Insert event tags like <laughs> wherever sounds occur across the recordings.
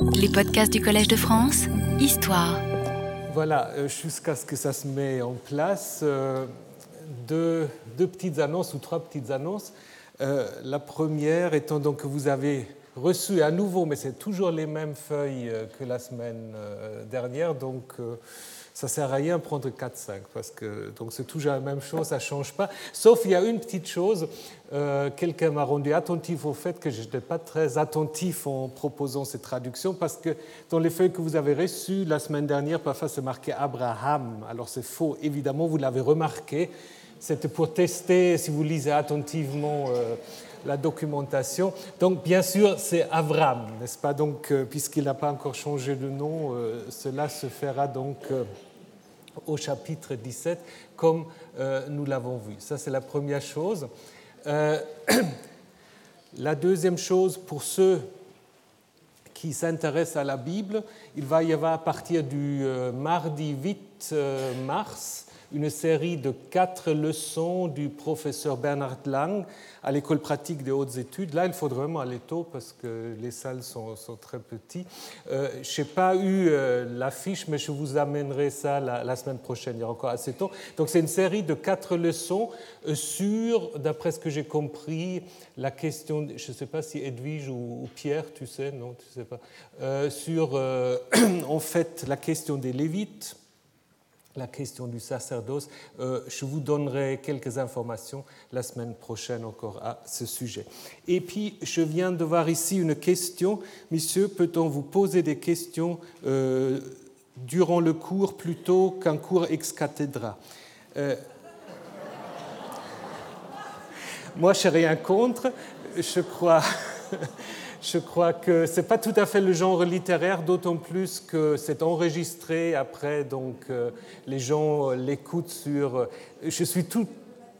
Les podcasts du Collège de France, Histoire. Voilà, euh, jusqu'à ce que ça se met en place, euh, deux, petites annonces ou trois petites annonces. Euh, la première étant donc que vous avez reçu à nouveau, mais c'est toujours les mêmes feuilles que la semaine dernière, donc ça sert à rien de prendre 4-5 parce que c'est toujours la même chose, ça ne change pas. Sauf il y a une petite chose, euh, quelqu'un m'a rendu attentif au fait que je n'étais pas très attentif en proposant cette traduction parce que dans les feuilles que vous avez reçues la semaine dernière, parfois c'est marqué Abraham. Alors c'est faux, évidemment, vous l'avez remarqué. C'était pour tester si vous lisez attentivement. Euh, la documentation. Donc, bien sûr, c'est Avram, n'est-ce pas? Donc, euh, puisqu'il n'a pas encore changé de nom, cela se fera donc au chapitre 17, comme euh, nous l'avons vu. Ça, c'est la première chose. Euh, <clears throat> la deuxième chose, pour ceux qui s'intéressent à la Bible, il va y avoir à partir du euh, mardi 8 mars une série de quatre leçons du professeur Bernard Lang à l'école pratique des hautes études. Là, il faudrait vraiment aller tôt parce que les salles sont, très petites. Euh, je n'ai pas eu euh, l'affiche, mais je vous amènerai ça la, semaine prochaine. Il y a encore assez tôt. Donc, c'est une série de quatre leçons euh, sur, d'après ce que j'ai compris, la question, je ne sais pas si Edwige ou, Pierre, tu sais, non, tu sais pas, sur <clears throat> en fait la question des Lévites la question du sacerdoce. Euh, je vous donnerai quelques informations la semaine prochaine encore à ce sujet. Et puis, je viens de voir ici une question. Monsieur, peut-on vous poser des questions euh, durant le cours plutôt qu'un cours ex cathedra? Euh, <laughs> Moi, je n'ai rien contre. Je crois. Je crois que ce n'est pas tout à fait le genre littéraire, d'autant plus que c'est enregistré après, donc euh, les gens l'écoutent sur... Euh, je suis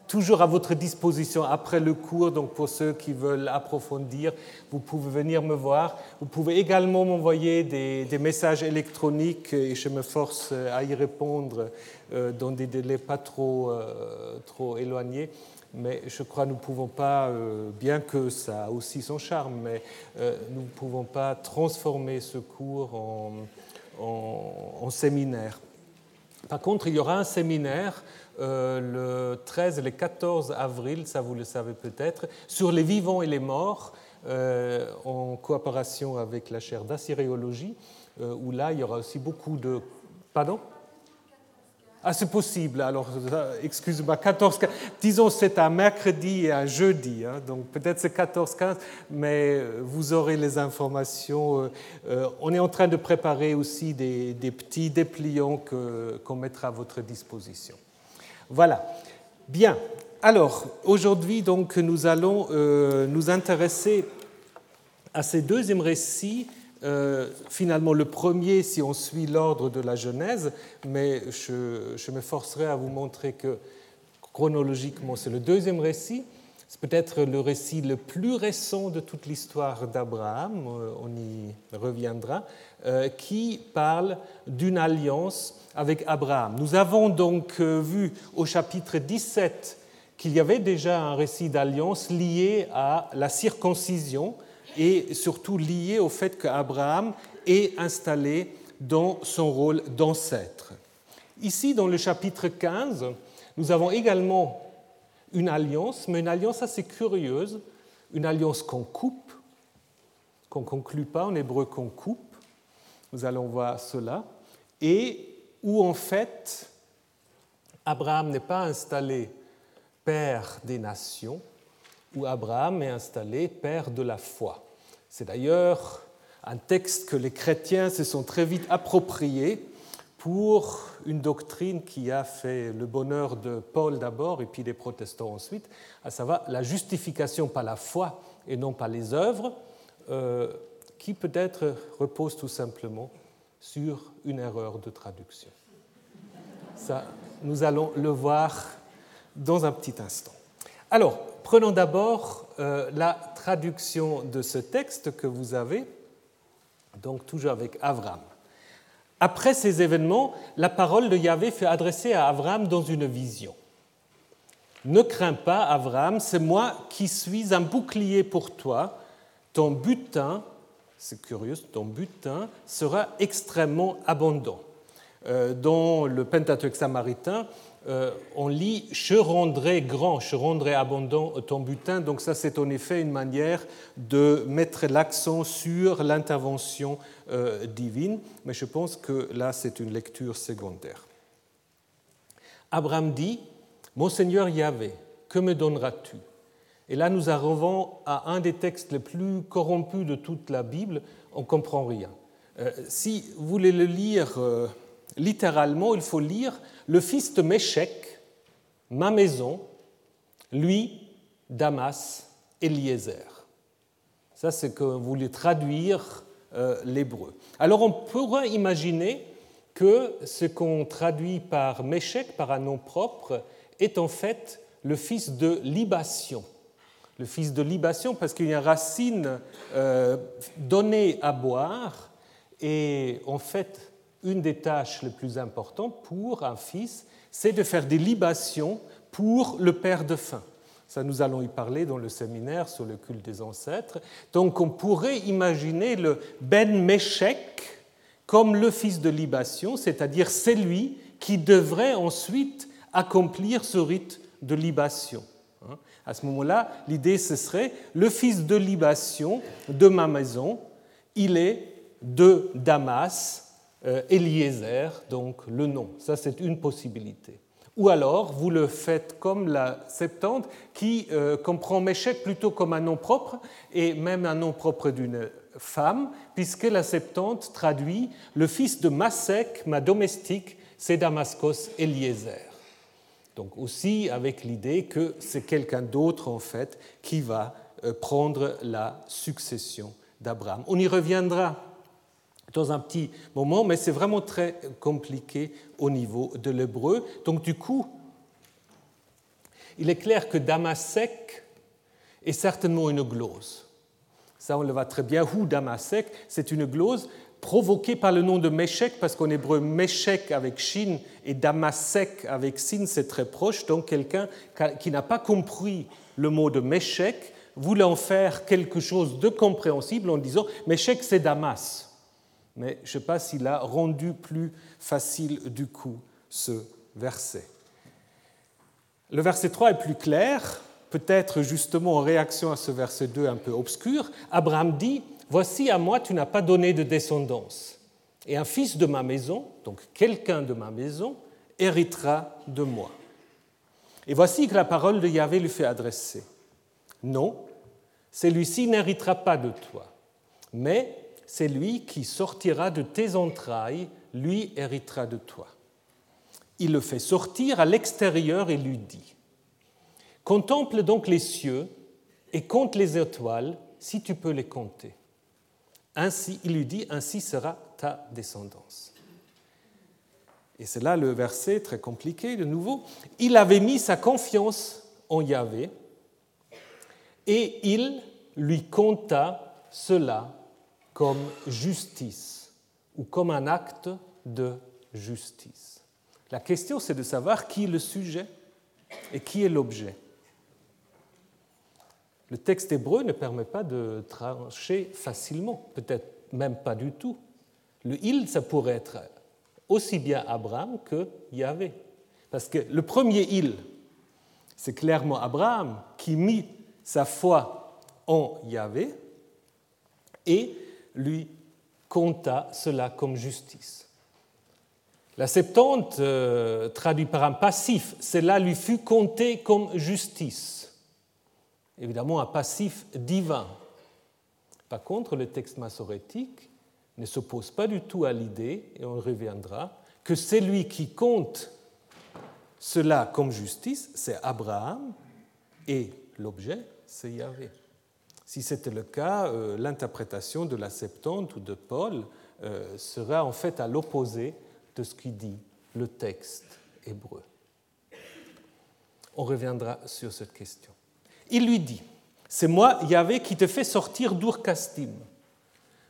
toujours à votre disposition après le cours, donc pour ceux qui veulent approfondir, vous pouvez venir me voir. Vous pouvez également m'envoyer des, messages électroniques et je me force à y répondre euh, dans des délais pas trop, trop éloignés mais je crois que nous ne pouvons pas, euh, bien que ça a aussi son charme, mais euh, nous ne pouvons pas transformer ce cours en, séminaire. Par contre, il y aura un séminaire euh, le 13 et le 14 avril, ça vous le savez peut-être, sur les vivants et les morts, en coopération avec la chaire d'assyriologie, où là, il y aura aussi beaucoup de... Pardon? Ah, c'est possible. Alors, excusez-moi, 14, 15. Disons, c'est un mercredi et un jeudi. Hein, donc, peut-être c'est 14, 15, mais euh, vous aurez les informations. Euh, euh, on est en train de préparer aussi des, petits dépliants qu'on mettra à votre disposition. Voilà. Bien. Alors, aujourd'hui, donc, nous allons nous intéresser à ces deuxième récits euh, finalement le premier si on suit l'ordre de la Genèse, mais je, je m'efforcerai à vous montrer que chronologiquement c'est le deuxième récit. C'est peut-être le récit le plus récent de toute l'histoire d'Abraham, euh, on y reviendra, euh, qui parle d'une alliance avec Abraham. Nous avons donc vu au chapitre 17 qu'il y avait déjà un récit d'alliance lié à la circoncision, et surtout lié au fait qu'Abraham est installé dans son rôle d'ancêtre. Ici, dans le chapitre 15, nous avons également une alliance, mais une alliance assez curieuse, une alliance qu'on coupe, qu'on ne conclut pas, en hébreu qu'on coupe, nous allons voir cela, et où en fait Abraham n'est pas installé père des nations, où Abraham est installé père de la foi. C'est d'ailleurs un texte que les chrétiens se sont très vite appropriés pour une doctrine qui a fait le bonheur de Paul d'abord et puis des protestants ensuite, à savoir la justification par la foi et non par les œuvres, euh, qui peut-être repose tout simplement sur une erreur de traduction. Ça, nous allons le voir dans un petit instant. Alors, prenons d'abord euh, la traduction de ce texte que vous avez, donc toujours avec Avram. Après ces événements, la parole de Yahvé fut adressée à Avram dans une vision. Ne crains pas, Avram, c'est moi qui suis un bouclier pour toi, ton butin c'est curieux, ton butin sera extrêmement abondant. Euh, dans le Pentateuque samaritain, euh, on lit Je rendrai grand, je rendrai abondant ton butin. Donc, ça, c'est en effet une manière de mettre l'accent sur l'intervention euh, divine, mais je pense que là, c'est une lecture secondaire. Abraham dit Mon Seigneur Yahvé, que me donneras-tu? Et là, nous arrivons à un des textes les plus corrompus de toute la Bible on ne comprend rien. si vous voulez le lire littéralement, il faut lire le fils de Méchec, ma maison, lui, Damas, Eliezer. Ça, c'est que voulez traduire euh, l'hébreu. Alors, on pourrait imaginer que ce qu'on traduit par Méchec, par un nom propre, est en fait le fils de libation. Le fils de libation, parce qu'il y a racine euh, donnée à boire, et en fait, une des tâches les plus importantes pour un fils, c'est de faire des libations pour le père de faim. Ça, nous allons y parler dans le séminaire sur le culte des ancêtres. Donc, on pourrait imaginer le Ben Meshek comme le fils de libation, c'est-à-dire celui qui devrait ensuite accomplir ce rite de libation. Hein. À ce moment-là, l'idée, ce serait le fils de libation de ma maison, il est de Damas, Eliezer, donc le nom. Ça, c'est une possibilité. Ou alors, vous le faites comme la Septante, qui euh, comprend Méchec plutôt comme un nom propre, et même un nom propre d'une femme, puisque la Septante traduit le fils de Masek, ma domestique, c'est Damascos Eliezer. Donc aussi avec l'idée que c'est quelqu'un d'autre en fait qui va euh, prendre la succession d'Abraham. On y reviendra dans un petit moment, mais c'est vraiment très compliqué au niveau de l'hébreu. Donc du coup, il est clair que Damasek est certainement une glose. Ça, on le voit très bien. Ou Damasek, c'est une glose provoquée par le nom de Meshek, parce qu'en hébreu, Meshek avec Shin et Damasek avec Sin, c'est très proche. Donc quelqu'un qui n'a pas compris le mot de Meshek voulait en faire quelque chose de compréhensible en disant Meshek, c'est Damas mais je ne sais pas s'il a rendu plus facile du coup ce verset. Le verset 3 est plus clair, peut-être justement en réaction à ce verset 2 un peu obscur. Abraham dit, Voici à moi tu n'as pas donné de descendance, et un fils de ma maison, donc quelqu'un de ma maison, héritera de moi. Et voici que la parole de Yahvé lui fait adresser. Non, celui-ci n'héritera pas de toi, mais c'est lui qui sortira de tes entrailles, lui héritera de toi. Il le fait sortir à l'extérieur et lui dit, Contemple donc les cieux et compte les étoiles si tu peux les compter. Ainsi, il lui dit, ainsi sera ta descendance. Et c'est là le verset très compliqué de nouveau. Il avait mis sa confiance en Yahvé et il lui compta cela comme justice ou comme un acte de justice. La question, c'est de savoir qui est le sujet et qui est l'objet. Le texte hébreu ne permet pas de trancher facilement, peut-être même pas du tout. Le il, ça pourrait être aussi bien Abraham que Yahvé. Parce que le premier il, c'est clairement Abraham qui mit sa foi en Yahvé, et lui compta cela comme justice. La Septante euh, traduit par un passif, cela lui fut compté comme justice. Évidemment, un passif divin. Par contre, le texte massorétique ne s'oppose pas du tout à l'idée, et on reviendra, que celui qui compte cela comme justice, c'est Abraham, et l'objet, c'est Yahvé. Si c'était le cas, euh, l'interprétation de la Septante ou de Paul euh, sera en fait à l'opposé de ce qui dit le texte hébreu. On reviendra sur cette question. Il lui dit, c'est moi, Yahvé, qui te fais sortir d'Ur-Kastim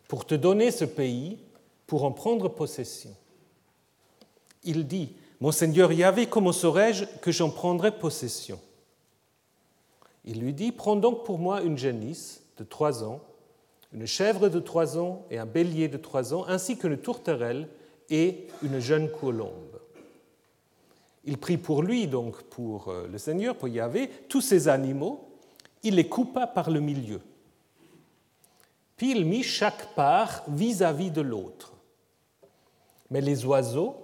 pour te donner ce pays, pour en prendre possession. Il dit, Mon Seigneur Yahvé, comment saurais-je que j'en prendrai possession? Il lui dit, prends donc pour moi une génisse de trois ans, une chèvre de trois ans et un bélier de trois ans, ainsi qu'une tourterelle et une jeune colombe. Il prit pour lui, donc pour euh, le Seigneur, pour Yahvé, tous ces animaux, il les coupa par le milieu. Puis il mit chaque part vis-à-vis de l'autre. Mais les oiseaux,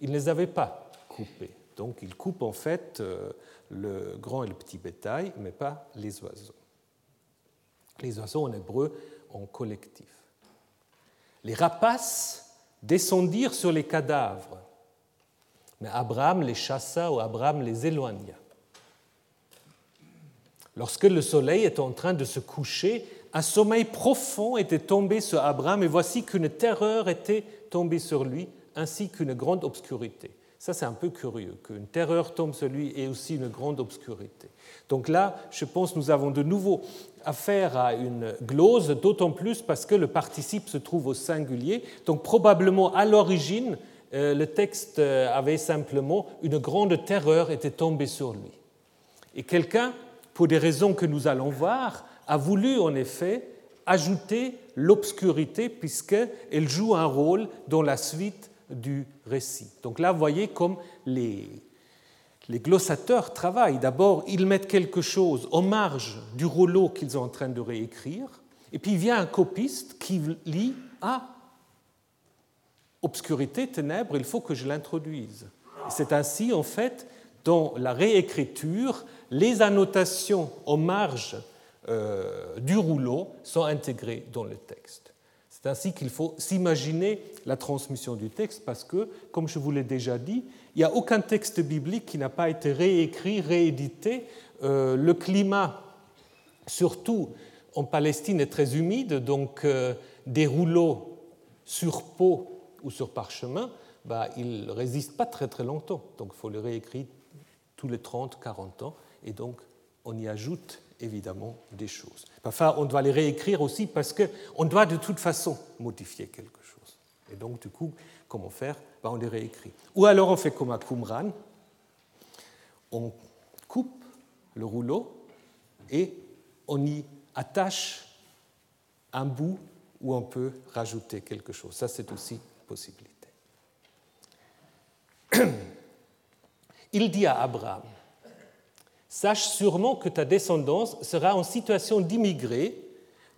il ne les avait pas coupés. Donc il coupe en fait euh, le grand et le petit bétail, mais pas les oiseaux. Les oiseaux en hébreu en collectif. Les rapaces descendirent sur les cadavres, mais Abraham les chassa ou Abraham les éloigna. Lorsque le soleil était en train de se coucher, un sommeil profond était tombé sur Abraham et voici qu'une terreur était tombée sur lui, ainsi qu'une grande obscurité. Ça, c'est un peu curieux, qu'une terreur tombe sur lui et aussi une grande obscurité. Donc là, je pense nous avons de nouveau affaire à une glose, d'autant plus parce que le participe se trouve au singulier. Donc probablement à l'origine, euh, le texte euh, avait simplement une grande terreur était tombée sur lui. Et quelqu'un, pour des raisons que nous allons voir, a voulu en effet ajouter l'obscurité puisqu'elle joue un rôle dans la suite du récit. Donc là, vous voyez comme les, glossateurs travaillent. D'abord, ils mettent quelque chose en marge du rouleau qu'ils sont en train de réécrire, et puis il vient un copiste qui lit Ah, obscurité, ténèbres, il faut que je l'introduise. C'est ainsi, en fait, dans la réécriture, les annotations en marge euh, du rouleau sont intégrées dans le texte. C'est ainsi qu'il faut s'imaginer la transmission du texte parce que, comme je vous l'ai déjà dit, il n'y a aucun texte biblique qui n'a pas été réécrit, réédité. Euh, le climat, surtout en Palestine, est très humide, donc euh, des rouleaux sur peau ou sur parchemin, bah, ils ne résistent pas très très longtemps. Donc il faut les réécrire tous les 30, 40 ans, et donc on y ajoute évidemment des choses. Parfois, on doit les réécrire aussi parce qu'on doit de toute façon modifier quelque chose. Et donc, du coup, comment faire? Ben, On les réécrit. Ou alors, on fait comme à Qumran, on coupe le rouleau et on y attache un bout où on peut rajouter quelque chose. Ça, c'est aussi une possibilité. <clears throat> Il dit à Abraham, sache sûrement que ta descendance sera en situation d'immigrer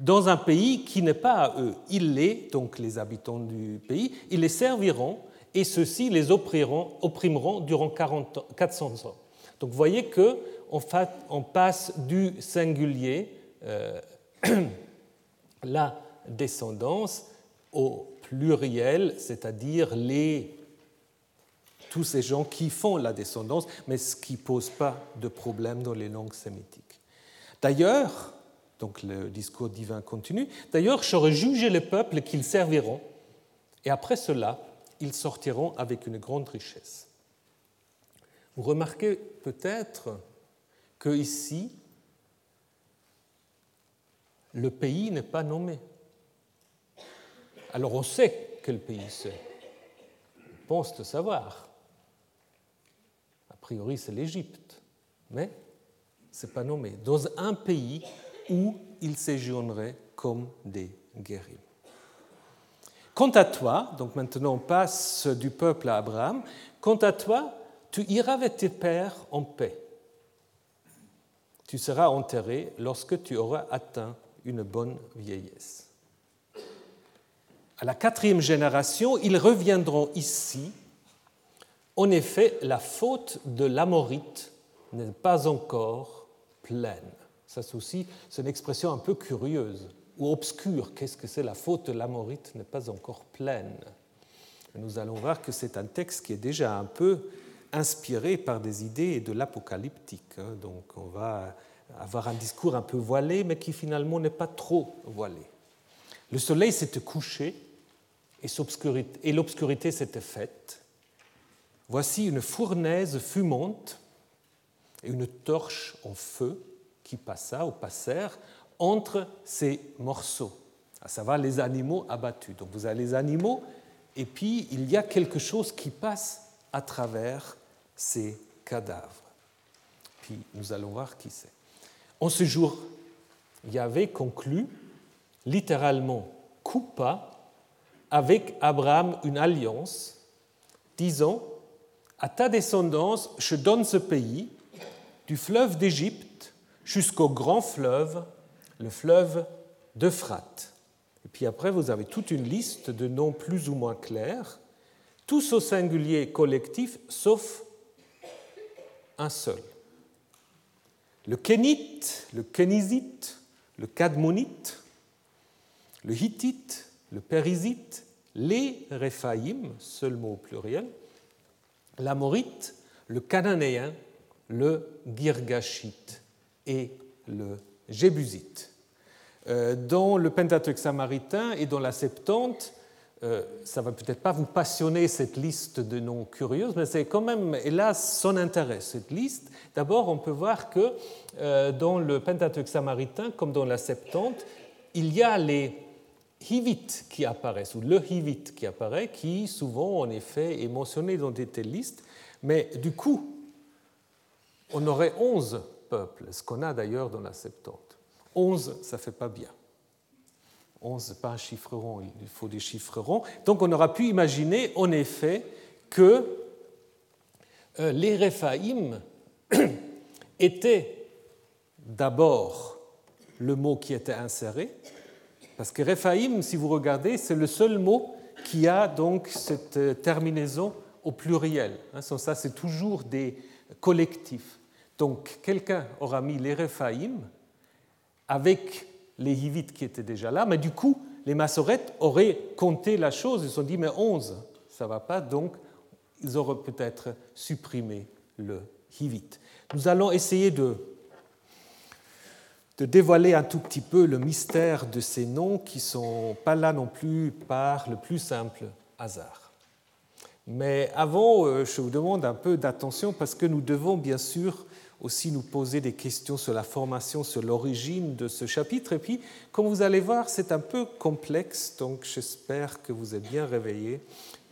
dans un pays qui n'est pas à eux. Ils les, donc les habitants du pays, ils les serviront et ceux-ci les opprimeront, durant 40 400 ans. Donc vous voyez que on passe du singulier, euh, <clears throat> la descendance, au pluriel, c'est-à-dire les tous ces gens qui font la descendance, mais ce qui ne pose pas de problème dans les langues sémitiques. D'ailleurs, donc le discours divin continue, d'ailleurs, j'aurais jugé le peuple qu'ils serviront, et après cela, ils sortiront avec une grande richesse. Vous remarquez peut-être que ici, le pays n'est pas nommé. Alors on sait quel pays c'est. On pense le savoir priori c'est l'Égypte, mais ce n'est pas nommé, dans un pays où ils séjourneraient comme des guerriers. Quant à toi, donc maintenant on passe du peuple à Abraham, quant à toi, tu iras avec tes pères en paix. Tu seras enterré lorsque tu auras atteint une bonne vieillesse. À la quatrième génération, ils reviendront ici en effet, la faute de l'amorite n'est pas encore pleine. Ça, c'est aussi une expression un peu curieuse ou obscure. Qu'est-ce que c'est la faute de l'amorite n'est pas encore pleine? Nous allons voir que c'est un texte qui est déjà un peu inspiré par des idées de l'apocalyptique. Hein. Donc on va avoir un discours un peu voilé, mais qui finalement n'est pas trop voilé. Le soleil s'était couché et l'obscurité s'était faite. Voici une fournaise fumante et une torche en feu qui passa ou passèrent entre ces morceaux, à savoir les animaux abattus. Donc vous avez les animaux et puis il y a quelque chose qui passe à travers ces cadavres. Puis nous allons voir qui c'est. En ce jour, Yahvé conclut littéralement coupa avec Abraham une alliance, disant À ta descendance, je donne ce pays, du fleuve d'Égypte jusqu'au grand fleuve, le fleuve d'Euphrate. Et puis après, vous avez toute une liste de noms plus ou moins clairs, tous au singulier collectif, sauf un seul. Le Kénite, le Kénizite, le Kadmonite, le Hittite, le Périsite, les Réphaïm, seul mot au pluriel, l'Amorite, le Cananéen, le Girgashite et le Jébusite. Euh, dans le Pentateuque samaritain et dans la Septante, euh, ça va peut-être pas vous passionner cette liste de noms curieux, mais c'est quand même, hélas, son intérêt, cette liste. D'abord, on peut voir que euh, dans le Pentateuque samaritain, comme dans la Septante, il y a les Hivites qui apparaissent, ou le Hivite qui apparaît, qui souvent, en effet, est mentionné dans des telles listes. Mais du coup, on aurait onze peuples, ce qu'on a d'ailleurs dans la Septante. Onze, ça ne fait pas bien. Onze, pas un chiffre rond, il faut des chiffres ronds. Donc on aura pu imaginer, en effet, que euh, les Réphaïm <coughs> étaient d'abord le mot qui était inséré, parce que Réphaïm, si vous regardez, c'est le seul mot qui a donc cette euh, terminaison au pluriel. Hein, sans ça, c'est toujours des collectifs. Donc, quelqu'un aura mis les Réphaïm avec les Hivites qui étaient déjà là, mais du coup, les Massorètes auraient compté la chose. Ils se sont dit, mais 11, ça ne va pas, donc ils auraient peut-être supprimé le Hivite. Nous allons essayer de de dévoiler un tout petit peu le mystère de ces noms qui ne sont pas là non plus par le plus simple hasard. Mais avant, euh, je vous demande un peu d'attention parce que nous devons bien sûr aussi nous poser des questions sur la formation, sur l'origine de ce chapitre. Et puis, comme vous allez voir, c'est un peu complexe, donc j'espère que vous êtes bien réveillés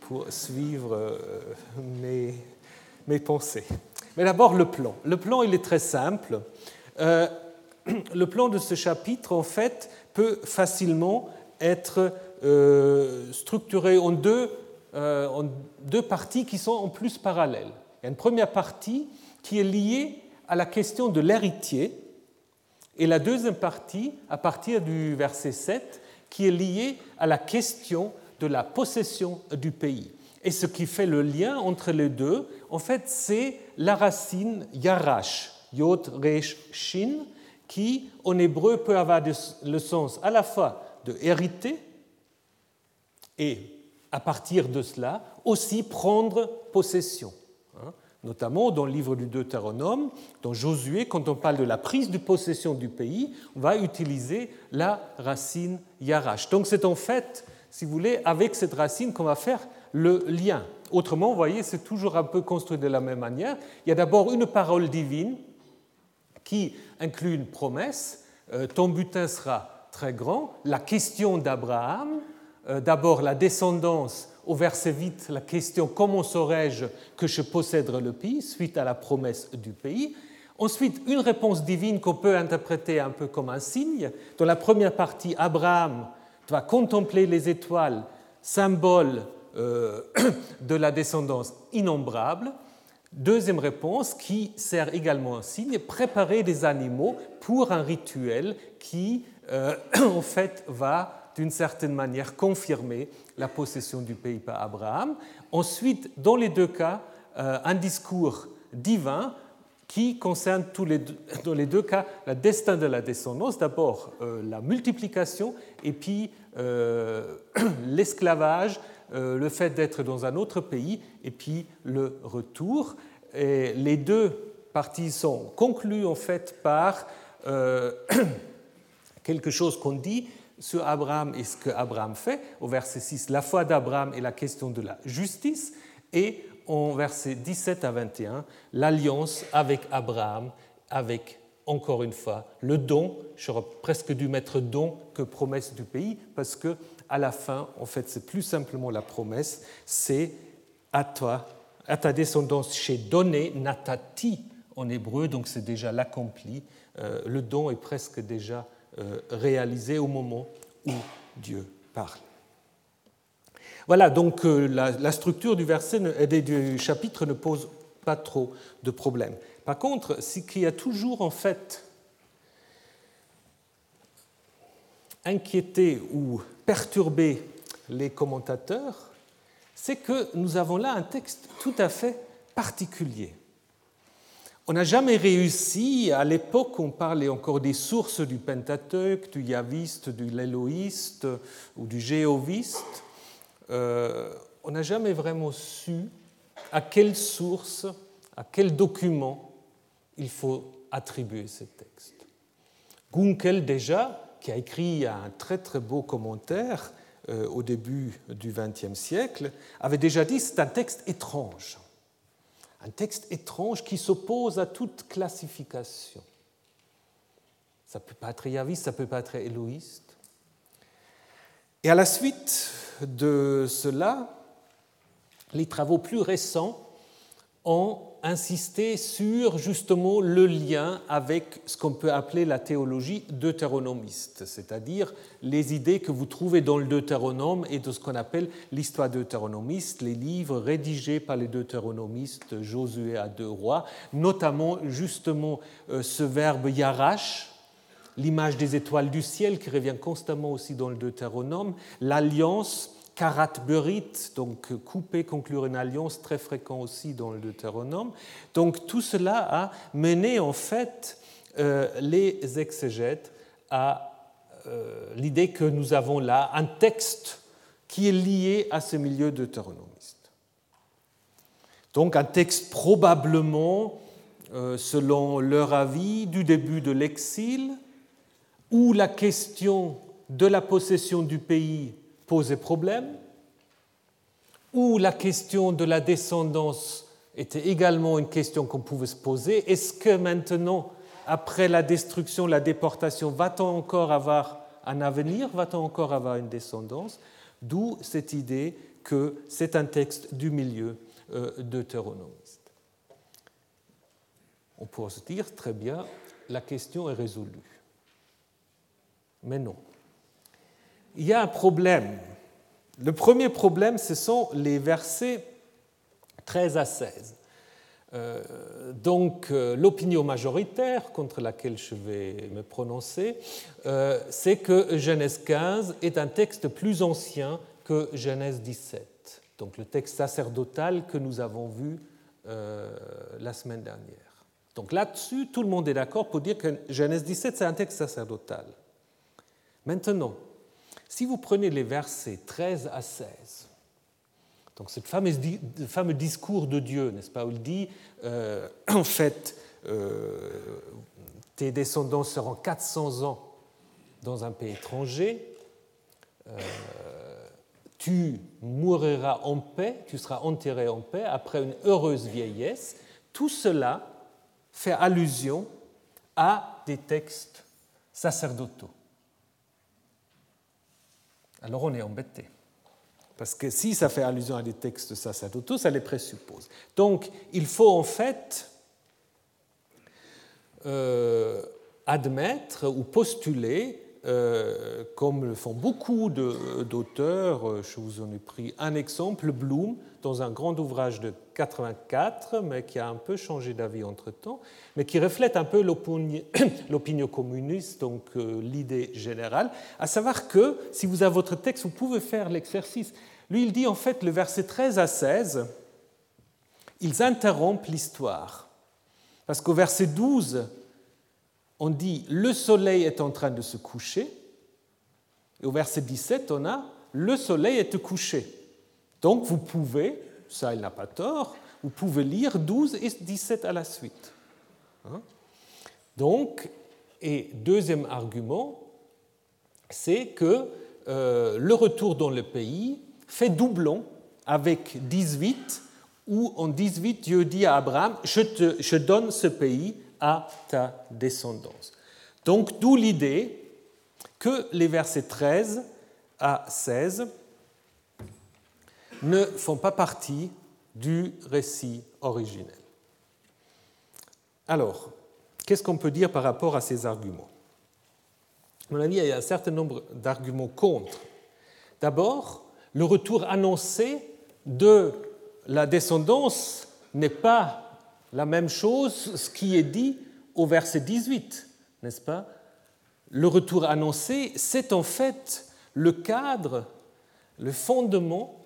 pour suivre euh, mes, mes pensées. Mais d'abord, le plan. Le plan, il est très simple. Euh, le plan de ce chapitre, en fait, peut facilement être euh, structuré en deux, euh, en deux parties qui sont en plus parallèles. Il y a une première partie qui est liée à la question de l'héritier, et la deuxième partie, à partir du verset 7, qui est liée à la question de la possession du pays. Et ce qui fait le lien entre les deux, en fait, c'est la racine yarash, yod, resh, shin, qui, en hébreu, peut avoir le sens à la fois de hériter et, à partir de cela, aussi prendre possession. Hein. Notamment dans le livre du Deutéronome, dans Josué, quand on parle de la prise de possession du pays, on va utiliser la racine yarash. Donc c'est en fait, si vous voulez, avec cette racine qu'on va faire le lien. Autrement, vous voyez, c'est toujours un peu construit de la même manière. Il y a d'abord une parole divine qui inclut une promesse, euh, ton butin sera très grand, la question d'Abraham, euh, d'abord la descendance, au verset 8, la question comment saurais-je que je possèderai le pays, suite à la promesse du pays. Ensuite, une réponse divine qu'on peut interpréter un peu comme un signe. Dans la première partie, Abraham va contempler les étoiles, symbole euh, <coughs> de la descendance innombrable. Deuxième réponse, qui sert également un signe, préparer des animaux pour un rituel qui, euh, <clears throat> en fait, va d'une certaine manière confirmer la possession du pays par Abraham. Ensuite, dans les deux cas, euh, un discours divin qui concerne tous les deux, <clears throat> dans les deux cas le destin de la descendance. D'abord, euh, la multiplication et puis <clears throat> l'esclavage, le fait d'être dans un autre pays et puis le retour. Et les deux parties sont conclues en fait par euh, <clears throat> quelque chose qu'on dit sur Abraham et ce que Abraham fait. Au verset 6, la foi d'Abraham et la question de la justice. Et en verset 17 à 21, l'alliance avec Abraham, avec encore une fois le don. J'aurais presque dû mettre don que promesse du pays parce que à la fin, en fait, c'est plus simplement la promesse, c'est à toi, à ta descendance, j'ai donné, natati en hébreu, donc c'est déjà l'accompli. Euh, le don est presque déjà euh, réalisé au moment où Dieu parle. Voilà, donc euh, la, structure du, verset, du chapitre ne pose pas trop de problèmes. Par contre, ce qui a toujours en fait inquiété ou perturbé les commentateurs, c'est que nous avons là un texte tout à fait particulier. On n'a jamais réussi, à l'époque on parlait encore des sources du Pentateuque, du Yaviste, du Léloïste ou du Jéhoviste, euh, on n'a jamais vraiment su à quelle source, à quel document il faut attribuer ces textes. Gunkel déjà, qui a écrit un très très beau commentaire euh, au début du XXe siècle, avait déjà dit c'est un texte étrange. Un texte étrange qui s'oppose à toute classification. Ça ne peut pas être yaviste, ça peut pas être éloïste. Et à la suite de cela, les travaux plus récents ont insisté sur justement le lien avec ce qu'on peut appeler la théologie deutéronomiste, c'est-à-dire les idées que vous trouvez dans le Deutéronome et de ce qu'on appelle l'histoire deutéronomiste, les livres rédigés par les deutéronomistes Josué à deux rois, notamment justement euh, ce verbe yarash, l'image des étoiles du ciel qui revient constamment aussi dans le Deutéronome, l'alliance karat berit, donc couper, conclure une alliance, très fréquent aussi dans le Deutéronome. Donc tout cela a mené en fait euh, les exégètes à euh, l'idée que nous avons là un texte qui est lié à ce milieu deutéronomiste. Donc un texte probablement, euh, selon leur avis, du début de l'exil, où la question de la possession du pays posait problème, où la question de la descendance était également une question qu'on pouvait se poser. Est-ce que maintenant, après la destruction, la déportation, va-t-on encore avoir un avenir Va-t-on encore avoir une descendance? D'où cette idée que c'est un texte du milieu euh, deutéronomiste. On pourrait se dire, très bien, la question est résolue. Mais non. Il y a un problème. Le premier problème, ce sont les versets 13 à 16. Euh, donc euh, l'opinion majoritaire contre laquelle je vais me prononcer, euh, c'est que Genèse 15 est un texte plus ancien que Genèse 17, donc le texte sacerdotal que nous avons vu la semaine dernière. Donc là-dessus, tout le monde est d'accord pour dire que Genèse 17, c'est un texte sacerdotal. Maintenant, si vous prenez les versets 13 à 16, donc ce fameux discours de Dieu, n'est-ce pas, où il dit, euh, <clears throat> en fait, euh, tes descendants seront 400 ans dans un pays étranger, euh, tu mouriras en paix, tu seras enterré en paix après une heureuse vieillesse, tout cela fait allusion à des textes sacerdotaux alors on est embêté. Parce que si ça fait allusion à des textes sacerdotaux, ça les présuppose. Donc il faut en fait euh, admettre ou postuler euh, comme le font beaucoup d'auteurs. Euh, je vous en ai pris un exemple, Bloom, dans un grand ouvrage de 84, mais qui a un peu changé d'avis entre-temps, mais qui reflète un peu <coughs> l'opinion communiste, donc euh, l'idée générale, à savoir que si vous avez votre texte, vous pouvez faire l'exercice. Lui, il dit en fait le verset 13 à 16, ils interrompent l'histoire. Parce qu'au verset 12, on dit le soleil est en train de se coucher. Et au verset 17, on a le soleil est couché. Donc vous pouvez, ça il n'a pas tort, vous pouvez lire 12 et 17 à la suite. Hein? Donc, et deuxième argument, c'est que euh, le retour dans le pays fait doublon avec 18, où en 18 Dieu dit à Abraham, je, te, je donne ce pays à ta descendance. Donc d'où l'idée que les versets 13 à 16 ne font pas partie du récit originel. Alors, qu'est-ce qu'on peut dire par rapport à ces arguments? À mon avis, il y a un certain nombre d'arguments contre. D'abord, le retour annoncé de la descendance n'est pas la même chose, ce qui est dit au verset 18, n'est-ce pas? Le retour annoncé, c'est en fait le cadre, le fondement,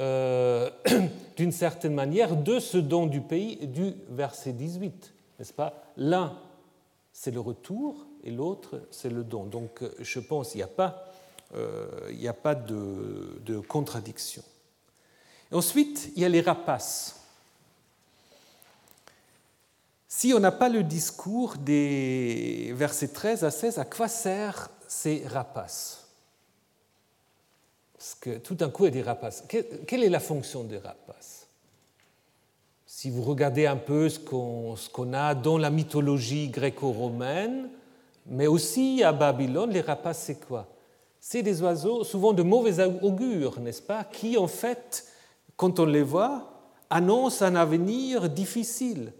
euh, <clears throat> d'une certaine manière, de ce don du pays du verset 18, n'est-ce pas? L'un, c'est le retour, et l'autre, c'est le don. Donc je pense qu'il n'y a pas, euh, de contradiction. Ensuite, il y a les rapaces. Si on n'a pas le discours des versets 13 à 16, à quoi servent ces rapaces? Parce que tout d'un coup, il y a des rapaces. Quelle est la fonction des rapaces? Si vous regardez un peu ce qu'on a dans la mythologie gréco-romaine, mais aussi à Babylone, les rapaces, c'est quoi? C'est des oiseaux, souvent de mauvais augure, n'est-ce pas? Qui, en fait, quand on les voit, annoncent un avenir difficile.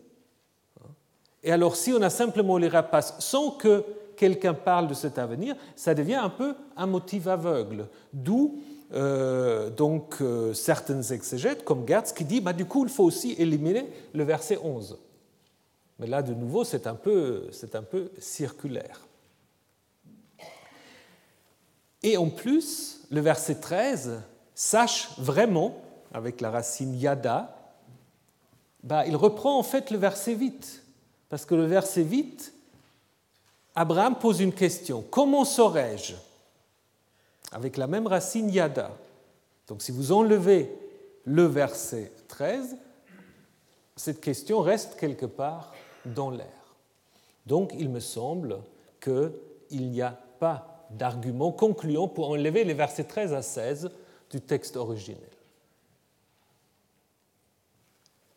Et alors, si on a simplement les rapaces sans que quelqu'un parle de cet avenir, ça devient un peu un motif aveugle. D'où euh, donc euh, exégètes, comme Gertz, qui dit bah, du coup, il faut aussi éliminer le verset 11. Mais là, de nouveau, c'est un, peu, un peu circulaire. Et en plus, le verset 13 sache vraiment, avec la racine yada, bah, il reprend en fait le verset 8. Parce que le verset 8, Abraham pose une question. Comment saurais-je Avec la même racine yada? Donc si vous enlevez le verset 13, cette question reste quelque part dans l'air. Donc il me semble qu'il n'y a pas d'argument concluant pour enlever les versets 13 à 16 du texte originel.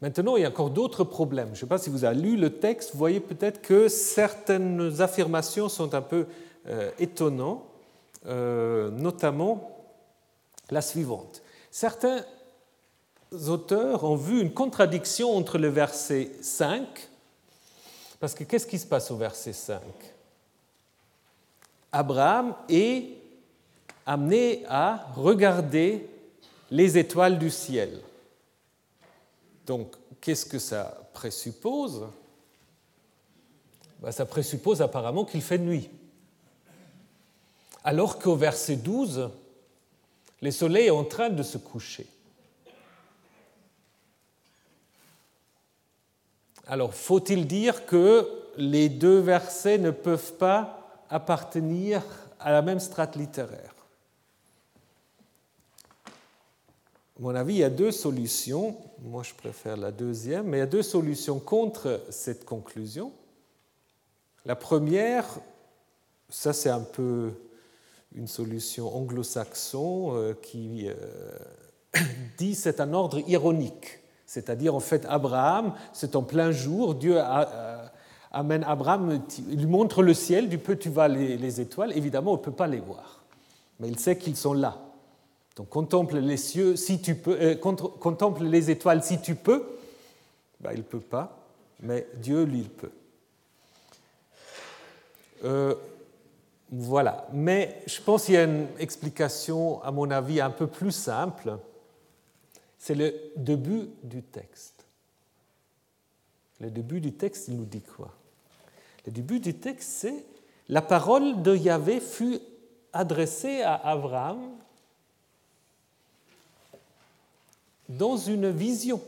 Maintenant, il y a encore d'autres problèmes. Je ne sais pas si vous avez lu le texte, vous voyez peut-être que certaines affirmations sont un peu euh, étonnantes, euh, notamment la suivante. Certains auteurs ont vu une contradiction entre le verset 5 parce que qu'est-ce qui se passe au verset 5 Abraham est amené à regarder les étoiles du ciel. Donc, qu'est-ce que ça présuppose? Ben, Ça présuppose apparemment qu'il fait nuit. Alors qu'au verset 12, le soleil est en train de se coucher. Alors, faut-il dire que les deux versets ne peuvent pas appartenir à la même strate littéraire? À mon avis, il y a deux solutions. Moi, je préfère la deuxième, mais il y a deux solutions contre cette conclusion. La première, ça c'est un peu une solution anglo-saxon euh, qui euh, <coughs> dit c'est un ordre ironique. C'est-à-dire, en fait, Abraham, c'est en plein jour, Dieu amène Abraham, il lui montre le ciel, du peu tu vois les, étoiles, évidemment, on ne peut pas les voir, mais il sait qu'ils sont là. Donc contemple les cieux si tu peux, euh, contemple les étoiles si tu peux. Ben, il ne peut pas, mais Dieu, lui, il peut. Euh, voilà. Mais je pense qu'il y a une explication, à mon avis, un peu plus simple c'est le début du texte. Le début du texte, il nous dit quoi? Le début du texte, c'est la parole de Yahvé fut adressée à Abraham dans une vision.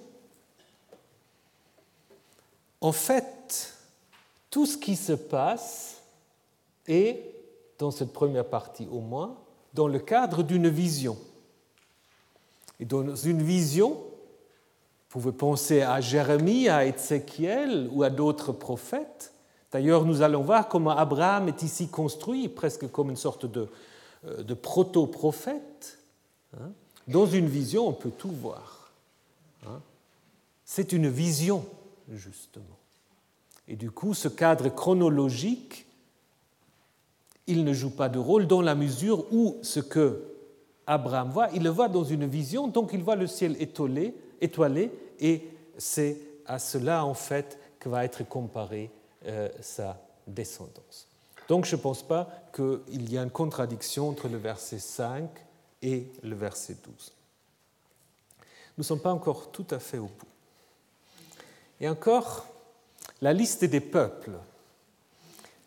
En fait, tout ce qui se passe est, dans cette première partie au moins, dans le cadre d'une vision. Et dans une vision, vous pouvez penser à Jérémie, à Ézéchiel ou à d'autres prophètes. D'ailleurs, nous allons voir comment Abraham est ici construit, presque comme une sorte de, euh, proto-prophète. Hein. Dans une vision, on peut tout voir. Hein. C'est une vision, justement. Et du coup, ce cadre chronologique, il ne joue pas de rôle dans la mesure où ce que Abraham voit, il le voit dans une vision, donc il voit le ciel étoilé, étoilé et c'est à cela en fait que va être comparée euh, sa descendance. Donc je ne pense pas qu'il y a une contradiction entre le verset 5 et le verset 12. Nous ne sommes pas encore tout à fait au bout. Et encore, la liste des peuples.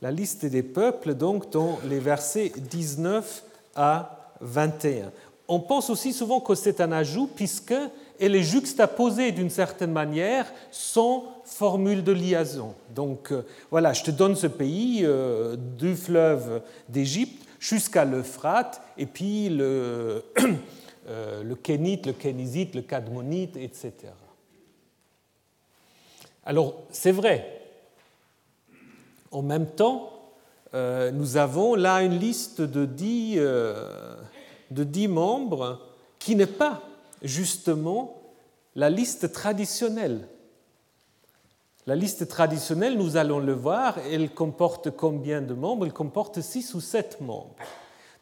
La liste des peuples, donc, dans les versets 19 à 21. On pense aussi souvent que c'est un ajout, puisque elle est juxtaposée d'une certaine manière sans formule de liaison. Donc euh, voilà, je te donne ce pays euh, du fleuve d'Égypte jusqu'à l'Euphrate, et puis le, <clears throat> euh, Kénite, le Kénizite, le Cadmonite, etc. Alors c'est vrai, en même temps, nous avons là une liste dix, de dix membres qui n'est pas justement la liste traditionnelle. La liste traditionnelle, nous allons le voir, elle comporte combien de membres? Elle comporte six ou sept membres.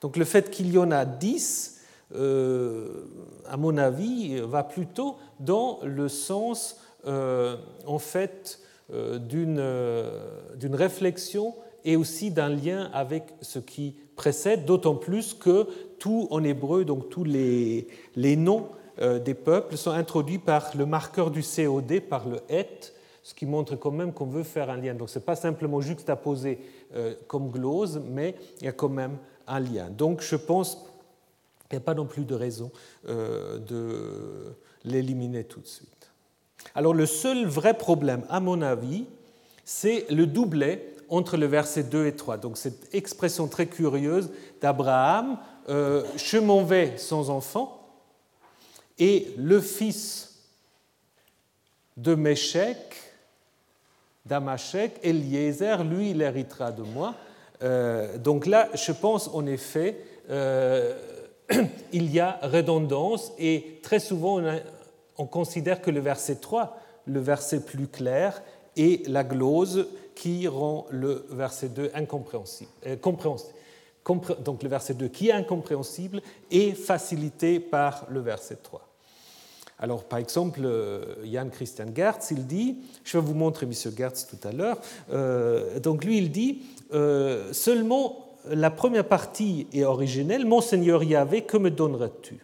Donc le fait qu'il y en a dix, euh, à mon avis, va plutôt dans le sens, euh, en fait, euh, d'une réflexion et aussi d'un lien avec ce qui précède, d'autant plus que tout en hébreu, donc tous les, les noms des peuples sont introduits par le marqueur du COD, par le et, ce qui montre quand même qu'on veut faire un lien. Donc ce n'est pas simplement juxtaposé euh, comme glose, mais il y a quand même un lien. Donc je pense qu'il n'y a pas non plus de raison euh, de l'éliminer tout de suite. Alors le seul vrai problème, à mon avis, c'est le doublet entre le verset 2 et 3. Donc cette expression très curieuse d'Abraham, je m'en vais sans enfant, et le fils de Méchec, d'Amachek, Eliezer, lui, il héritera de moi. Euh, donc là, je pense en effet, euh, <clears throat> il y a redondance et très souvent on, considère que le verset 3, le verset plus clair, est la glose qui rend le verset 2 incompréhensible. Euh, donc le verset 2 qui est incompréhensible est facilité par le verset 3. Alors, par exemple, Jan euh, Christian Gertz, il dit, je vais vous montrer M. Gertz tout à l'heure, euh, donc lui, il dit, euh, seulement la première partie est originelle, Mon Seigneur Yahvé, que me donneras-tu?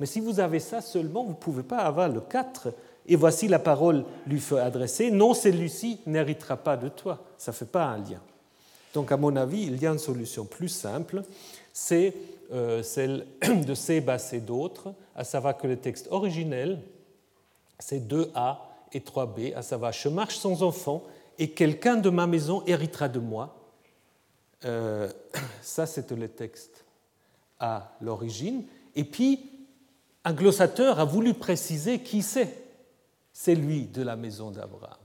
Mais si vous avez ça seulement, vous ne pouvez pas avoir le 4. Et voici la parole lui fait adresser, non, celui-ci n'héritera pas de toi. Ça ne fait pas un lien. Donc, à mon avis, il y a une solution plus simple, c'est celle <clears throat> de Sebas et d'autres, à savoir que le texte originel, c'est 2a et 3b, à savoir je marche sans enfant et quelqu'un de ma maison héritera de moi. Euh, <clears throat> ça, c'était le texte à l'origine. Et puis, un glossateur a voulu préciser qui c'est. C'est lui de la maison d'Abraham.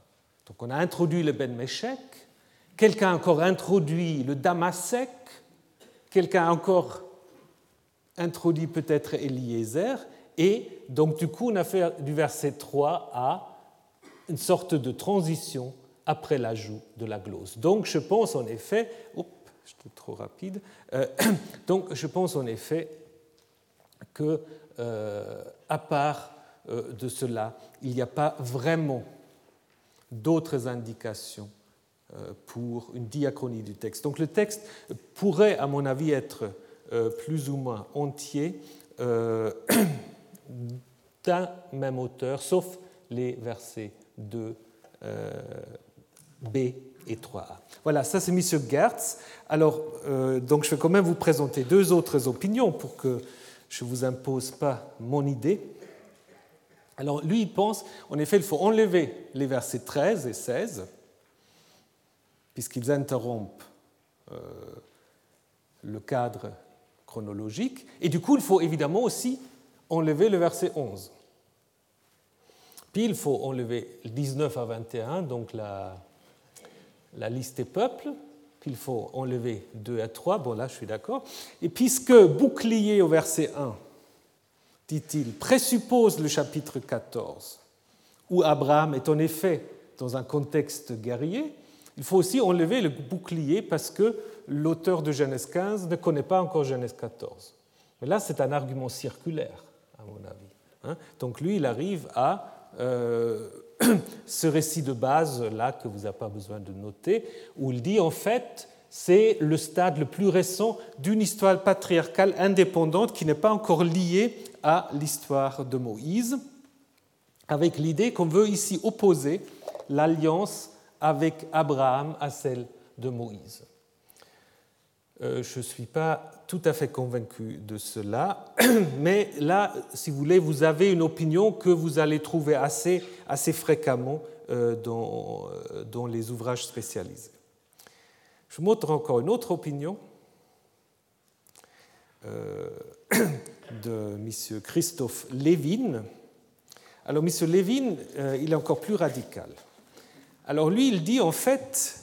Donc, on a introduit le Ben Meshek, quelqu'un a encore introduit le Damasek, quelqu'un a encore introduit peut-être Eliezer, et donc du coup on a fait du verset 3 à une sorte de transition après l'ajout de la glose. Donc je pense en effet, oups, j'étais trop rapide, euh, <clears throat> donc je pense en effet que euh, à part euh, de cela, il n'y a pas vraiment d'autres indications pour une diachronie du texte. Donc le texte pourrait, à mon avis, être plus ou moins entier euh, <clears throat> d'un même auteur, sauf les versets 2, euh, B et 3a. Voilà, ça c'est M. Gertz. Alors, donc je vais quand même vous présenter deux autres opinions pour que je ne vous impose pas mon idée. Alors, lui, il pense, en effet, il faut enlever les versets 13 et 16, puisqu'ils interrompent le cadre Et du coup, il faut évidemment aussi enlever le verset 11. Puis il faut enlever 19 à 21, donc la, la liste des peuples. Puis il faut enlever 2 à 3, bon là je suis d'accord. Et puisque bouclier au verset 1, dit-il, présuppose le chapitre 14, où Abraham est en effet dans un contexte guerrier, il faut aussi enlever le bouclier parce que l'auteur de Genèse 15 ne connaît pas encore Genèse 14. Mais là, c'est un argument circulaire, à mon avis. Hein. Donc lui, il arrive à euh, <clears throat> ce récit de base, là, que vous n'avez pas besoin de noter, où il dit, en fait, c'est le stade le plus récent d'une histoire patriarcale indépendante qui n'est pas encore liée à l'histoire de Moïse, avec l'idée qu'on veut ici opposer l'alliance avec Abraham à celle de Moïse. Euh, je ne suis pas tout à fait convaincu de cela, <clears throat> mais là, si vous voulez, vous avez une opinion que vous allez trouver assez, assez fréquemment euh, dans, euh, dans les ouvrages spécialisés. Je montre encore une autre opinion <clears throat> de M. Christophe Lévin. Alors, M. Lévin, il est encore plus radical. Alors, lui, il dit en fait,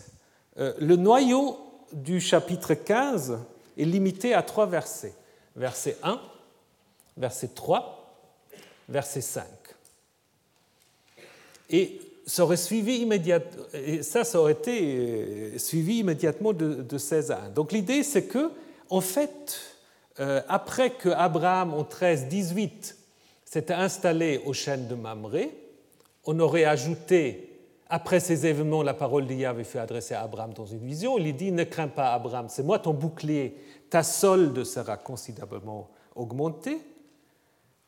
le noyau du chapitre 15 est limité à trois versets. Verset 1, verset 3, verset 5. Et ça suivi ça, aurait été euh, suivi immédiatement de, 16 à 1. Donc l'idée, c'est que, en fait, euh, après que Abraham, en 13, 18, s'était installé au chêne de Mamré, on aurait ajouté après ces événements, la parole d'Yahvé avait fait adresser à Abraham dans une vision. Il lui dit Ne crains pas, Abraham, c'est moi ton bouclier, ta solde sera considérablement augmentée.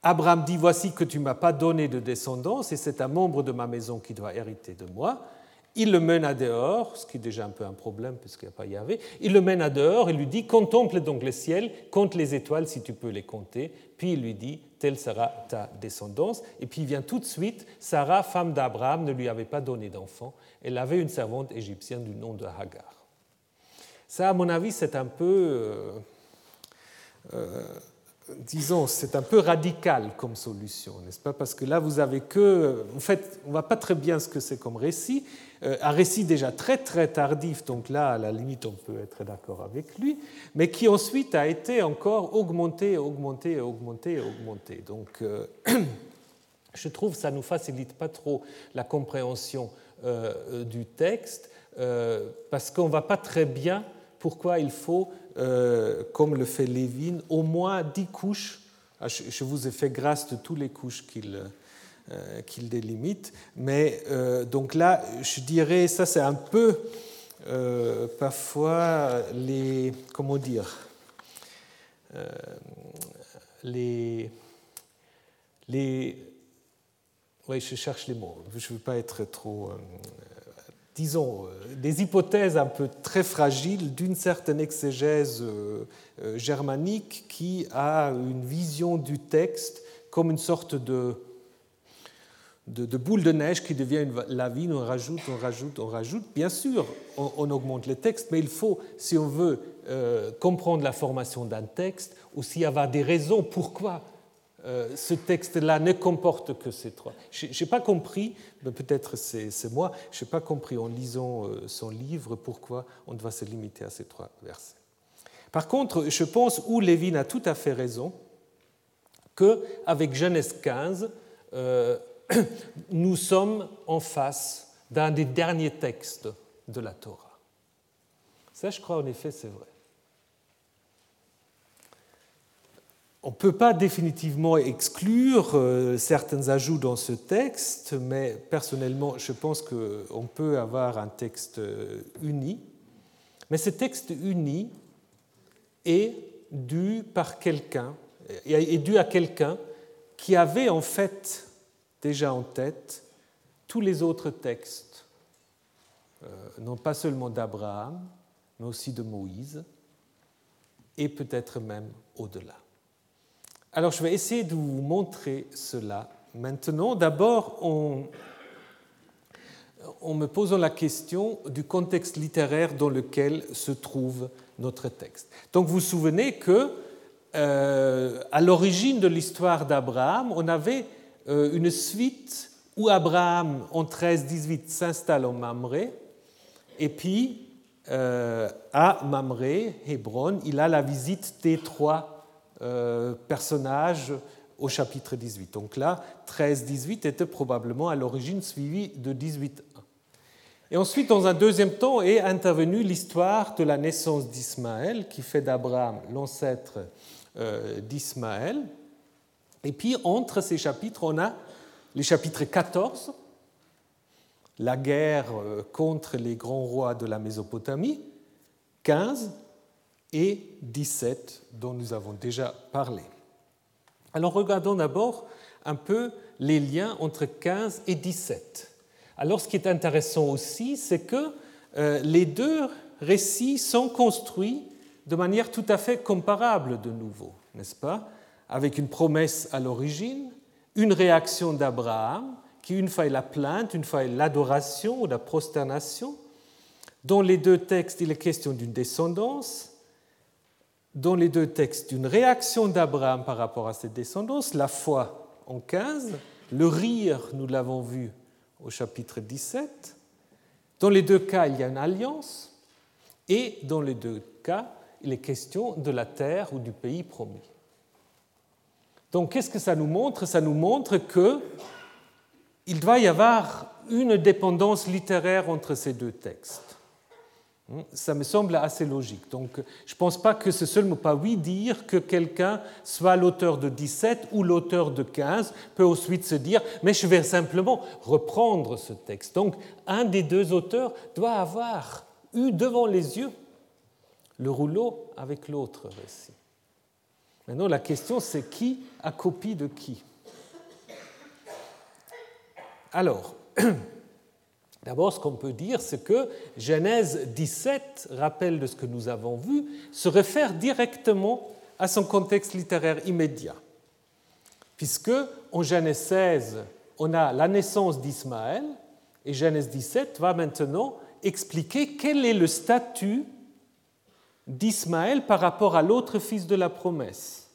Abraham dit Voici que tu ne m'as pas donné de descendance, et c'est un membre de ma maison qui doit hériter de moi. Il le mène à dehors, ce qui est déjà un peu un problème puisqu'il n'y a pas Yahvé. Il le mène à dehors et lui dit Contemple donc le ciel, compte les étoiles si tu peux les compter. Puis il lui dit Telle sera ta descendance. Et puis il vient tout de suite Sarah, femme d'Abraham, ne lui avait pas donné d'enfant. Elle avait une servante égyptienne du nom de Hagar. Ça, à mon avis, c'est un peu. Euh, euh, disons, c'est un peu radical comme solution, n'est-ce pas? Parce que là, vous avez que. En fait, on ne voit pas très bien ce que c'est comme récit. Euh, un récit déjà très très tardif, donc là, à la limite, on peut être d'accord avec lui, mais qui ensuite a été encore augmenté, augmenté, augmenté, augmenté. Donc, euh, <clears throat> je trouve que ça ne nous facilite pas trop la compréhension euh, du texte, parce qu'on ne va pas très bien pourquoi il faut, comme le fait Lévin, au moins dix couches. Ah, je vous ai fait grâce de toutes les couches qu'il euh, délimite. Mais euh, donc là, je dirais, ça c'est un peu euh, parfois les, comment dire, les, les, oui, je cherche les mots, je ne veux pas être trop, disons, des hypothèses un peu très fragiles d'une certaine exégèse germanique qui a une vision du texte comme une sorte de de, boule de neige qui devient une lawine, on rajoute, on rajoute, on rajoute. Bien sûr, on, augmente les textes, mais il faut, si on veut euh, comprendre la formation d'un texte, aussi avoir des raisons pourquoi euh, ce texte-là ne comporte que ces trois. Je n'ai pas compris, peut-être c'est moi, je n'ai pas compris en lisant euh, son livre pourquoi on doit se limiter à ces trois versets. Par contre, je pense, où Lévin a tout à fait raison, qu'avec Genèse 15, <clears throat> nous sommes en face d'un des derniers textes de la Torah. Ça, je crois, en effet, c'est vrai. On ne peut pas définitivement exclure euh, certains ajouts dans ce texte, mais personnellement, je pense qu'on peut avoir un texte euh, uni. Mais ce texte uni est dû par quelqu'un, est dû à quelqu'un qui avait en fait déjà en tête tous les autres textes, euh, non pas seulement d'Abraham, mais aussi de Moïse, et peut-être même au-delà. Alors je vais essayer de vous montrer cela maintenant. D'abord, on, me posant la question du contexte littéraire dans lequel se trouve notre texte. Donc vous vous souvenez que euh, à l'origine de l'histoire d'Abraham, on avait euh, une suite où Abraham, en 13-18, s'installe en Mamré, et puis euh, à Mamré, Hébron, il a la visite des trois euh, personnages au chapitre 18. Donc là, 13-18 était probablement à l'origine suivi de 18-1. Et ensuite, dans un deuxième temps, est intervenue l'histoire de la naissance d'Ismaël, qui fait d'Abraham l'ancêtre d'Ismaël. Et puis, entre ces chapitres, on a les chapitres 14, la guerre euh, contre les grands rois de la Mésopotamie, 15 et 17 dont nous avons déjà parlé. Alors regardons d'abord un peu les liens entre 15 et 17. Alors ce qui est intéressant aussi, c'est que euh, les deux récits sont construits de manière tout à fait comparable de nouveau, n'est-ce pas? Avec une promesse à l'origine, une réaction d'Abraham, qui une fois est la plainte, une fois est l'adoration ou la prosternation. Dans les deux textes, il est question d'une descendance. Dans les deux textes, d'une réaction d'Abraham par rapport à cette descendance, la foi en 15, le rire, nous l'avons vu au chapitre 17. Dans les deux cas, il y a une alliance. Et dans les deux cas, il est question de la terre ou du pays promis. Donc qu'est-ce que ça nous montre? Ça nous montre qu'il doit y avoir une dépendance littéraire entre ces deux textes. Ça me semble assez logique. Donc, je ne pense pas que ce seul mot pas oui dire que quelqu'un soit l'auteur de 17 ou l'auteur de 15 peut ensuite se dire mais je vais simplement reprendre ce texte. Donc, un des deux auteurs doit avoir eu devant les yeux le rouleau avec l'autre récit. Maintenant, la question, c'est qui a copie de qui? Alors, <clears throat> d'abord, ce qu'on peut dire, c'est que Genèse 17, rappel de ce que nous avons vu, se réfère directement à son contexte littéraire immédiat. Puisque en Genèse 16, on a la naissance d'Ismaël, et Genèse 17 va maintenant expliquer quel est le statut d'Ismaël par rapport à l'autre fils de la promesse.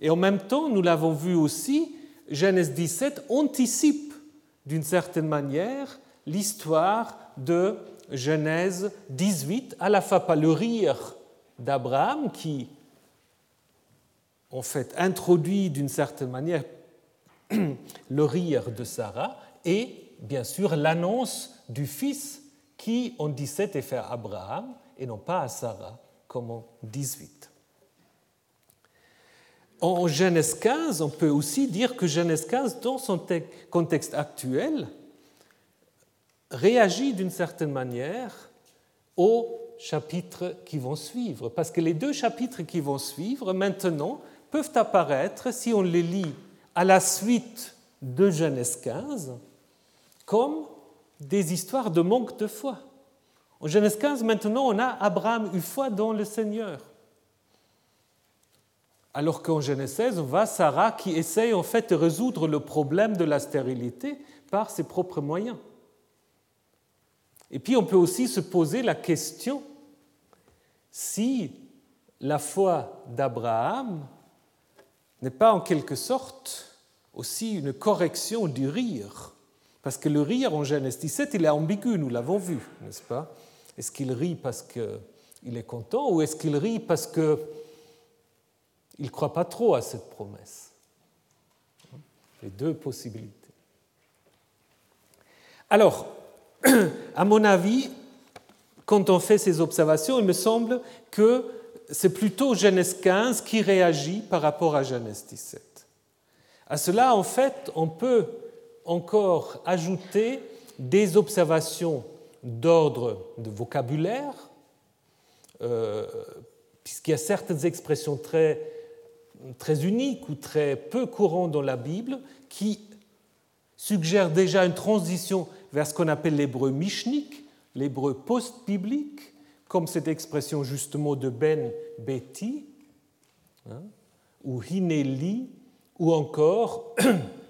Et en même temps, nous l'avons vu aussi, Genèse 17 anticipe d'une certaine manière l'histoire de Genèse 18, à la fois par le rire d'Abraham qui, en fait, introduit d'une certaine manière <clears throat> le rire de Sarah et, bien sûr, l'annonce du fils qui, en 17, est fait à Abraham et non pas à Sarah, comme en 18. En Genèse 15, on peut aussi dire que Genèse 15, dans son contexte actuel, réagit d'une certaine manière aux chapitres qui vont suivre. Parce que les deux chapitres qui vont suivre, maintenant, peuvent apparaître, si on les lit à la suite de Genèse 15, comme des histoires de manque de foi. En Genèse 15, maintenant, on a Abraham eu foi dans le Seigneur. Alors qu'en Genèse 16, on voit Sarah qui essaye en fait de résoudre le problème de la stérilité par ses propres moyens. Et puis on peut aussi se poser la question si la foi d'Abraham n'est pas en quelque sorte aussi une correction du rire. Parce que le rire en Genèse 17, il est ambigu, nous l'avons vu, n'est-ce pas? Est-ce qu'il rit parce qu'il est content ou est-ce qu'il rit parce qu'il ne croit pas trop à cette promesse? Les deux possibilités. Alors, à mon avis, quand on fait ces observations, il me semble que c'est plutôt Genèse 15 qui réagit par rapport à Genèse 17. À cela, en fait, on peut encore ajouter des observations d'ordre de vocabulaire, euh, puisqu'il y a certaines expressions très, très uniques ou très peu courantes dans la Bible qui suggèrent déjà une transition vers ce qu'on appelle l'hébreu mishnik, l'hébreu post-biblique, comme cette expression justement de Ben Betty, hein, ou Hineli, ou encore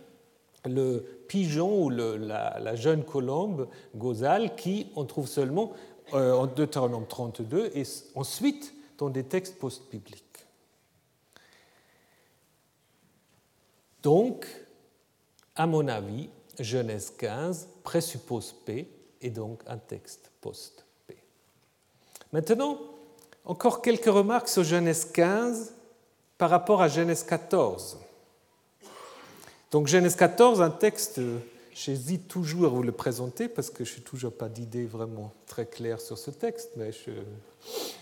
<clears throat> le pigeon ou la, jeune colombe Gozal qui on trouve seulement euh, en Deutéronome 32 et ensuite dans des textes post-bibliques. Donc, à mon avis, Genèse 15 présuppose P et donc un texte post-P. Maintenant, encore quelques remarques sur Genèse 15 par rapport à Genèse 14. Donc Genèse 14, un texte, j'hésite toujours à vous le présenter parce que je n'ai toujours pas d'idée vraiment très claire sur ce texte, mais je,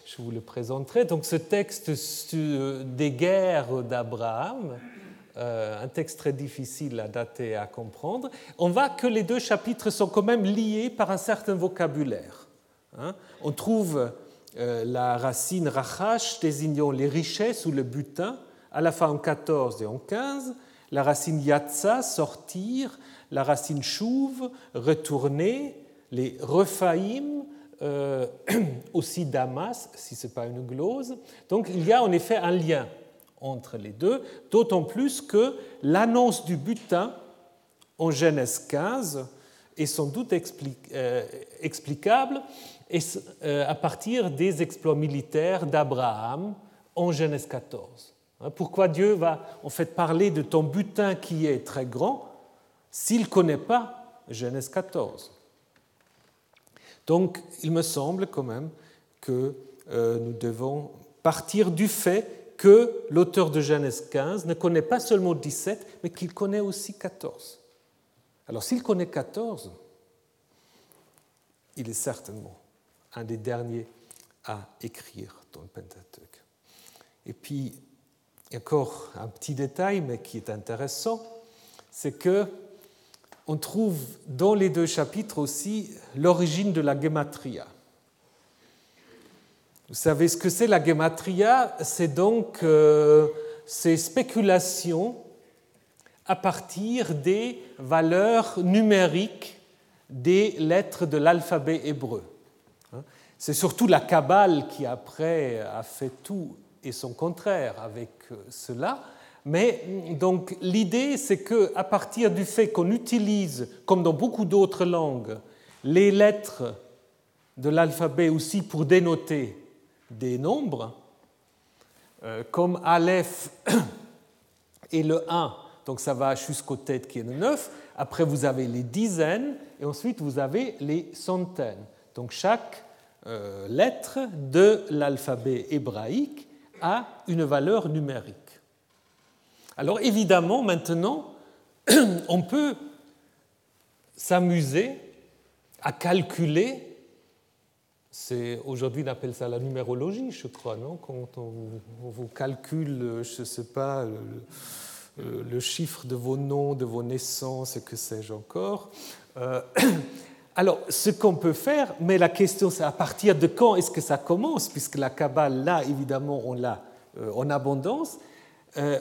je, vous le présenterai. Donc ce texte des guerres d'Abraham, euh, un texte très difficile à dater et à comprendre, on voit que les deux chapitres sont quand même liés par un certain vocabulaire. Hein. On trouve euh, la racine rachash désignant les richesses ou le butin, à la fois en 14 et en 15, la racine yatsa, sortir, la racine chouve, retourner, les refaïm, euh, <clears throat> aussi damas, si ce n'est pas une glose. Donc il y a en effet un lien entre les deux, d'autant plus que l'annonce du butin en Genèse 15 est sans doute euh, explicable euh, à partir des exploits militaires d'Abraham en Genèse 14. Hein, pourquoi Dieu va en fait parler de ton butin qui est très grand s'il ne connaît pas Genèse 14 Donc il me semble quand même que euh, nous devons partir du fait que l'auteur de Genèse 15 ne connaît pas seulement 17, mais qu'il connaît aussi 14. Alors s'il connaît 14, il est certainement un des derniers à écrire dans le Pentateuque. Et puis, encore un petit détail, mais qui est intéressant, c'est que on trouve dans les deux chapitres aussi l'origine de la gematria. Vous savez ce que c'est la gematria C'est donc euh, ces spéculations à partir des valeurs numériques des lettres de l'alphabet hébreu. Hein? C'est surtout la Kabbale qui après a fait tout et son contraire avec euh, cela. Mais donc l'idée, c'est que à partir du fait qu'on utilise, comme dans beaucoup d'autres langues, les lettres de l'alphabet aussi pour dénoter des nombres, euh, comme Aleph <clears throat> et le 1 donc ça va jusqu'aux têtes qui est le 9. Après, vous avez les dizaines et ensuite vous avez les centaines. Donc chaque euh, lettre de l'alphabet hébraïque a une valeur numérique. Alors évidemment, maintenant, <clears throat> on peut s'amuser à calculer aujourd'hui on appelle ça la numérologie, je crois, non? Quand on, vous calcule, je ne sais pas, euh, le chiffre de vos noms, de vos naissances et que sais-je encore. Euh, <clears throat> alors, ce qu'on peut faire, mais la question c'est à partir de quand est-ce que ça commence, puisque la Kabbale, là, évidemment, on l'a euh, en abondance,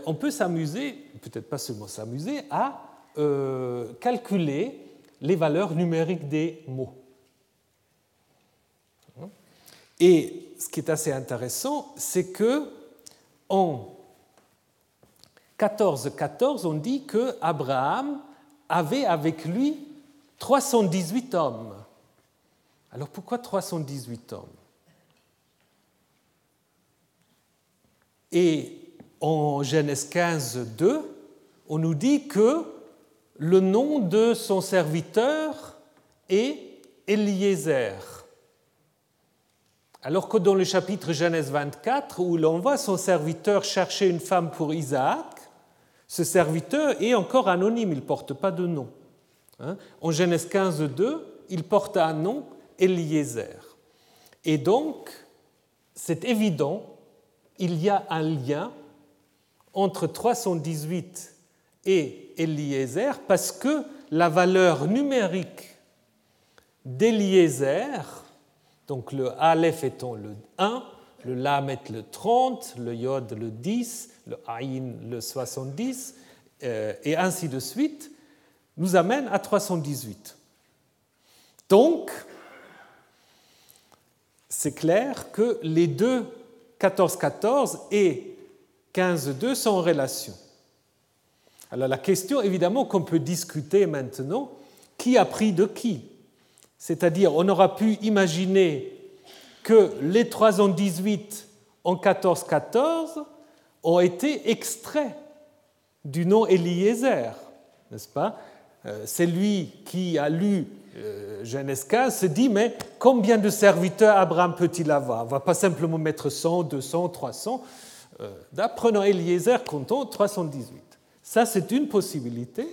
on peut s'amuser, peut-être pas seulement s'amuser, à calculer les valeurs numériques des mots. Et ce qui est assez intéressant, c'est que en 14, 14, on dit que Abraham avait avec lui 318 hommes. Alors pourquoi 318 hommes? Et en Genèse 15, 2, on nous dit que le nom de son serviteur est Eliezer. Alors que dans le chapitre Genèse 24, où l'on voit son serviteur chercher une femme pour Isaac, ce serviteur est encore anonyme, il ne porte pas de nom. Hein. en Genèse 15, 2, il porte un nom, Eliezer. Et donc, c'est évident, il y a un lien entre 318 et Eliezer parce que la valeur numérique d'Eliezer, donc le Aleph étant le 1, le Lam est le 30, le Yod le 10, le Aïn le 70, euh, et ainsi de suite, nous amène à 318. Donc, c'est clair que les deux 14-14 et 15-2 sont en relation. Alors la question évidemment qu'on peut discuter maintenant, qui a pris de qui? C'est-à-dire on aura pu imaginer que les 318 en 14-14 ont été extraits du nom Eliezer, n'est-ce pas? Euh, C'est lui qui a lu euh, Genèse 15 se dit, mais combien de serviteurs Abraham peut-il avoir? On ne va pas simplement mettre 100, 200, 300. Prenons Eliezer, comptons 318. Ça, c'est une possibilité.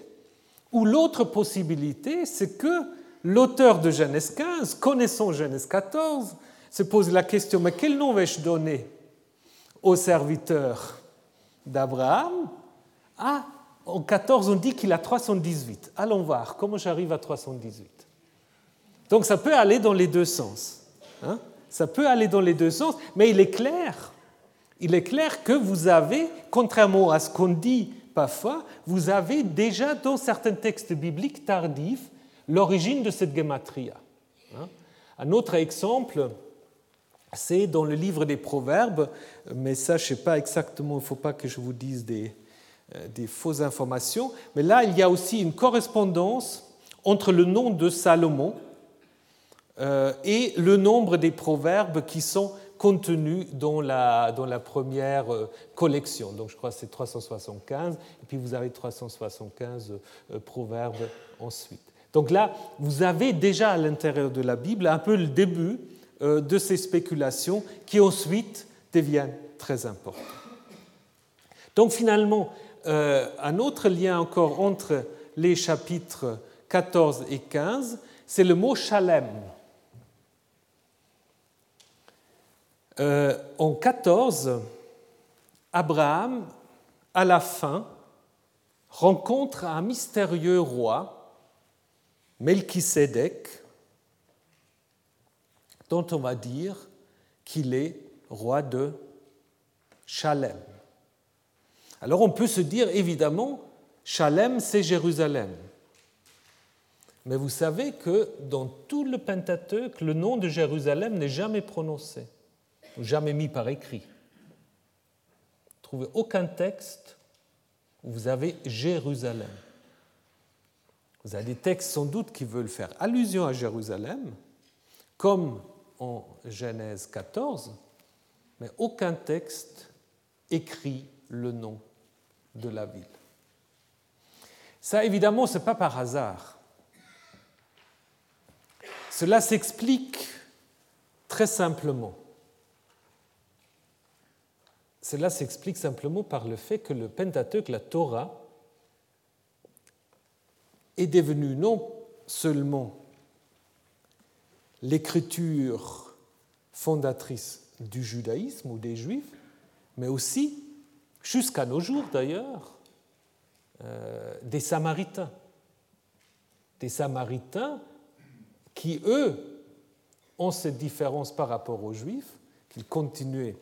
Ou l'autre possibilité, c'est que l'auteur de Genèse 15, connaissant Genèse 14, se pose la question, mais quel nom vais-je donner aux serviteurs d'Abraham, ah, en 14, on dit qu'il a 318. Allons voir comment j'arrive à 318. Donc ça peut aller dans les deux sens. Hein. Ça peut aller dans les deux sens, mais il est clair. Il est clair que vous avez, contrairement à ce qu'on dit parfois, vous avez déjà dans certains textes bibliques tardifs l'origine de cette gematria. Hein. Un autre exemple, c'est dans le livre des Proverbes, mais ça, je ne sais pas exactement, il ne faut pas que je vous dise des, euh, des fausses informations, mais là, il y a aussi une correspondance entre le nom de Salomon euh, et le nombre des proverbes qui sont contenus dans la, dans la première euh, collection. Donc je crois que c'est 375, et puis vous avez 375 proverbes ensuite. Donc là, vous avez déjà à l'intérieur de la Bible un peu le début de ces spéculations qui ensuite deviennent très importantes. Donc finalement, euh, un autre lien encore entre les chapitres 14 et 15, c'est le mot Shalem. Euh, en 14, Abraham, à la fin, rencontre un mystérieux roi, Melchisédek, dont on va dire qu'il est roi de Shalem. Alors on peut se dire évidemment, Shalem, c'est Jérusalem. Mais vous savez que dans tout le Pentateuque, le nom de Jérusalem n'est jamais prononcé, jamais mis par écrit. Vous trouvez aucun texte où vous avez Jérusalem. Vous avez des textes sans doute qui veulent faire allusion à Jérusalem, comme en Genèse 14, mais aucun texte écrit le nom de la ville. Ça, évidemment, ce n'est pas par hasard. Cela s'explique très simplement. Cela s'explique simplement par le fait que le Pentateuque, la Torah, est devenu non seulement l'écriture fondatrice du judaïsme ou des juifs, mais aussi jusqu'à nos jours d'ailleurs, euh, des Samaritains. Des Samaritains qui, eux, ont cette différence par rapport aux Juifs, qu'ils continuaient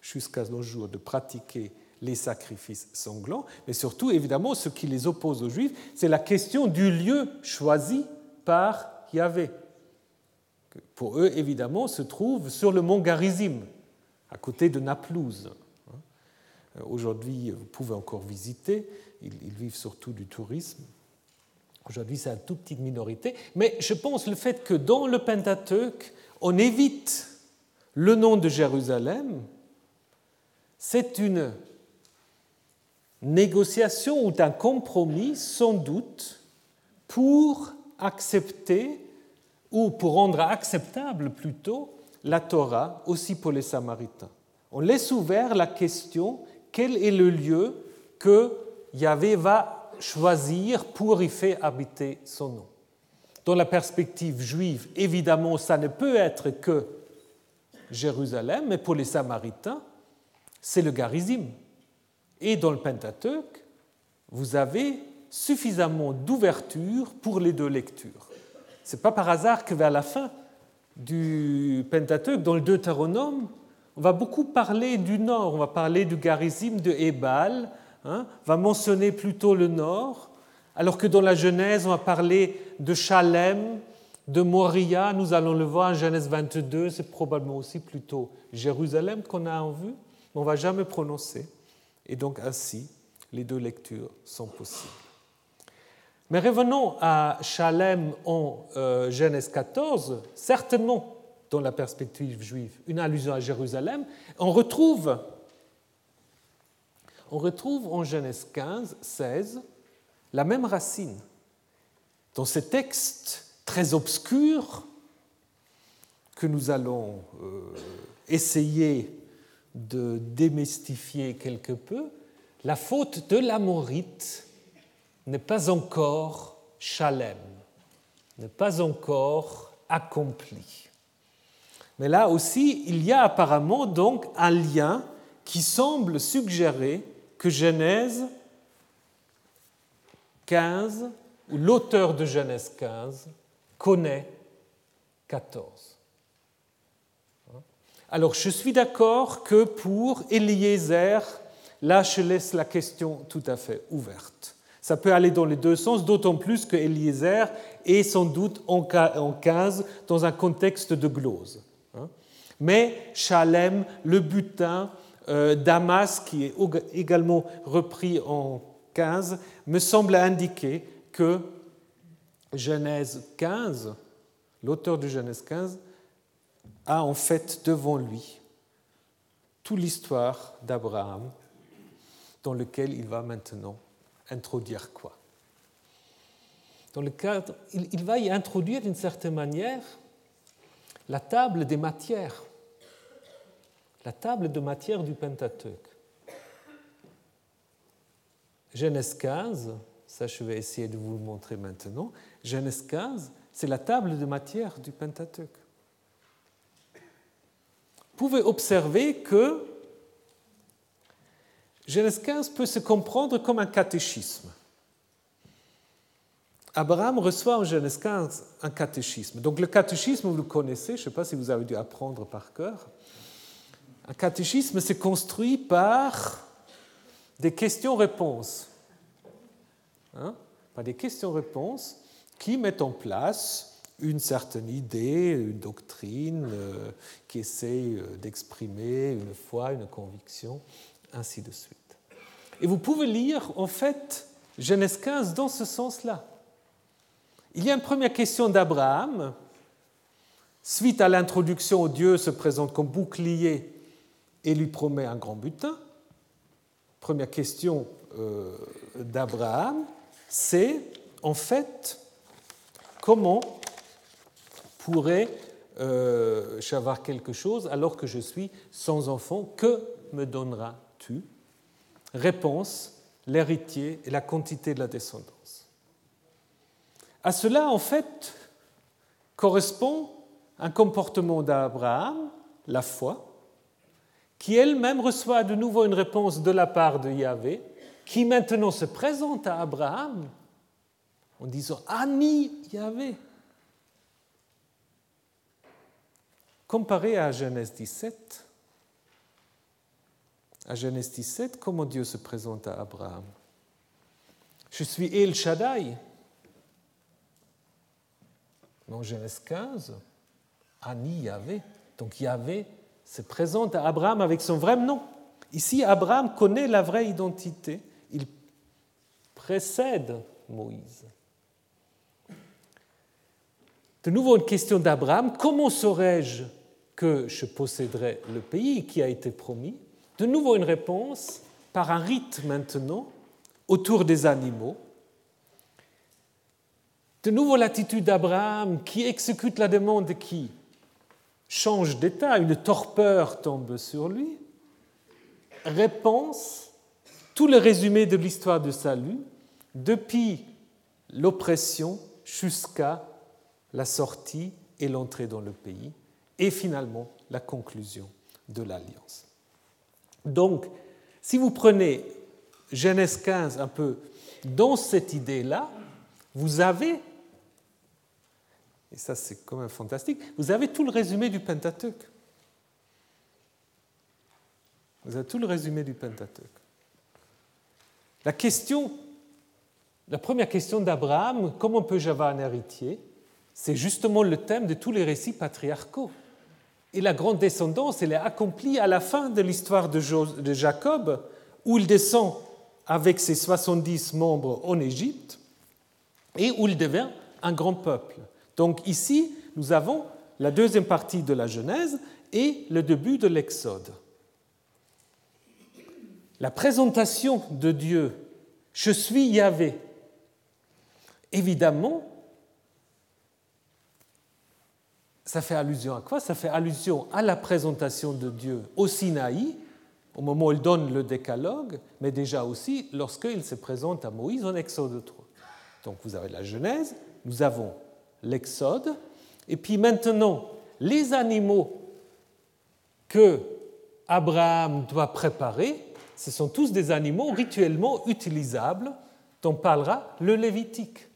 jusqu'à nos jours de pratiquer les sacrifices sanglants, mais surtout, évidemment, ce qui les oppose aux Juifs, c'est la question du lieu choisi par Yahvé. Pour eux, évidemment, se trouve sur le mont Garizim, à côté de Naplouse. Aujourd'hui, vous pouvez encore visiter. Ils, vivent surtout du tourisme. Aujourd'hui, c'est une toute petite minorité. Mais je pense le fait que dans le Pentateuque, on évite le nom de Jérusalem, c'est une négociation ou un compromis, sans doute, pour accepter, ou pour rendre acceptable plutôt, la Torah aussi pour les Samaritains. On laisse ouvert la question quel est le lieu que Yahvé va choisir pour y faire habiter son nom? Dans la perspective juive, évidemment, ça ne peut être que Jérusalem, mais pour les Samaritains, c'est le Garizim. Et dans le Pentateuque, vous avez suffisamment d'ouverture pour les deux lectures. Ce n'est pas par hasard que vers la fin du Pentateuque, dans le Deutéronome, on va beaucoup parler du nord, on va parler du Garizim de Ebal, hein, va mentionner plutôt le nord, alors que dans la Genèse, on va parler de Chalem, de Moria, nous allons le voir en Genèse 22, c'est probablement aussi plutôt Jérusalem qu'on a en vue, mais on ne va jamais prononcer. Et donc ainsi, les deux lectures sont possibles. Mais revenons à Chalem en euh, Genèse 14, certainement dans la perspective juive, une allusion à Jérusalem, on retrouve, on retrouve en Genèse 15, 16, la même racine. Dans ces textes très obscurs que nous allons euh, essayer de démystifier quelque peu, la faute de l'amorite n'est pas encore chalem, n'est pas encore accomplie. Mais là aussi, il y a apparemment donc un lien qui semble suggérer que Genèse 15, ou l'auteur de Genèse 15, connaît 14. Alors je suis d'accord que pour Eliezer, là je laisse la question tout à fait ouverte. Ça peut aller dans les deux sens, d'autant plus que Eliezer est sans doute en 15 dans un contexte de glose. Hein. Mais Chalem, le butin, euh, Damas, qui est également repris en 15, me semble indiquer que Genèse 15, l'auteur de Genèse 15, a en fait devant lui toute l'histoire d'Abraham dans lequel il va maintenant introduire quoi Dans le cadre, il va y introduire d'une certaine manière la table des matières, la table de matière du Pentateuque. Genèse 15, ça je vais essayer de vous le montrer maintenant, Genèse 15, c'est la table de matière du Pentateuque. Pouvez observer que Genèse 15 peut se comprendre comme un catéchisme. Abraham reçoit en Genèse 15 un catéchisme. Donc le catéchisme, vous le connaissez, je ne sais pas si vous avez dû apprendre par cœur. Un catéchisme, c'est construit par des questions-réponses. Hein, par des questions-réponses qui mettent en place une certaine idée, une doctrine, euh, qui essaie euh, d'exprimer une foi, une conviction, ainsi de suite. Et vous pouvez lire en fait Genèse 15 dans ce sens-là. Il y a une première question d'Abraham. Suite à l'introduction, Dieu se présente comme bouclier et lui promet un grand butin. Première question euh, d'Abraham, c'est en fait comment pourrais-je euh, avoir quelque chose alors que je suis sans enfant Que me donneras-tu? Réponse, l'héritier et la quantité de la descendance. À cela, en fait, correspond un comportement d'Abraham, la foi, qui elle-même reçoit de nouveau une réponse de la part de Yahvé, qui maintenant se présente à Abraham en disant Ani Yahvé. Comparé à Genèse 17, à Genèse 17, comment Dieu se présente à Abraham? Je suis El Shaddai. Dans Genèse 15, Ani Yahvé. Donc Yahvé se présente à Abraham avec son vrai nom. Ici, Abraham connaît la vraie identité. Il précède Moïse. De nouveau, une question d'Abraham. Comment saurais-je que je posséderai le pays qui a été promis De nouveau, une réponse par un rite maintenant autour des animaux. De nouveau, l'attitude d'Abraham qui exécute la demande qui change d'état, une torpeur tombe sur lui. Réponse, tout le résumé de l'histoire de salut, depuis l'oppression jusqu'à la sortie et l'entrée dans le pays, et finalement la conclusion de l'alliance. Donc, si vous prenez Genèse 15 un peu dans cette idée-là, vous avez et ça c'est quand même fantastique, vous avez tout le résumé du Pentateuque. Vous avez tout le résumé du Pentateuque. La question, la première question d'Abraham, comment peux-je avoir un héritier? C'est justement le thème de tous les récits patriarcaux. Et la grande descendance, elle est accomplie à la fin de l'histoire de Jacob, où il descend avec ses 70 membres en Égypte et où il devient un grand peuple. Donc ici, nous avons la deuxième partie de la Genèse et le début de l'Exode. La présentation de Dieu, je suis Yahvé, évidemment, ça fait allusion à quoi? Ça fait allusion à la présentation de Dieu au Sinaï, au moment où il donne le décalogue, mais déjà aussi lorsqu'il se présente à Moïse en Exode 3. Donc vous avez la Genèse, nous avons l'Exode. Et puis maintenant, les animaux que Abraham doit préparer, ce sont tous des animaux rituellement utilisables dont parlera le Lévitique.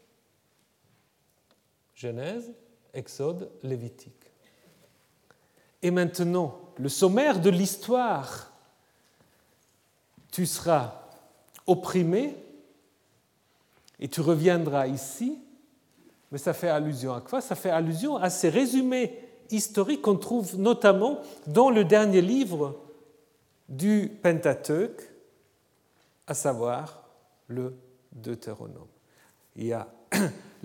Genèse, Exode, Lévitique. Et maintenant, le sommaire de l'histoire. Tu seras opprimé et tu reviendras ici. Mais ça fait allusion à quoi? Ça fait allusion à ces résumés historiques qu'on trouve notamment dans le dernier livre du Pentateuque, à savoir le Deutéronome. Il y a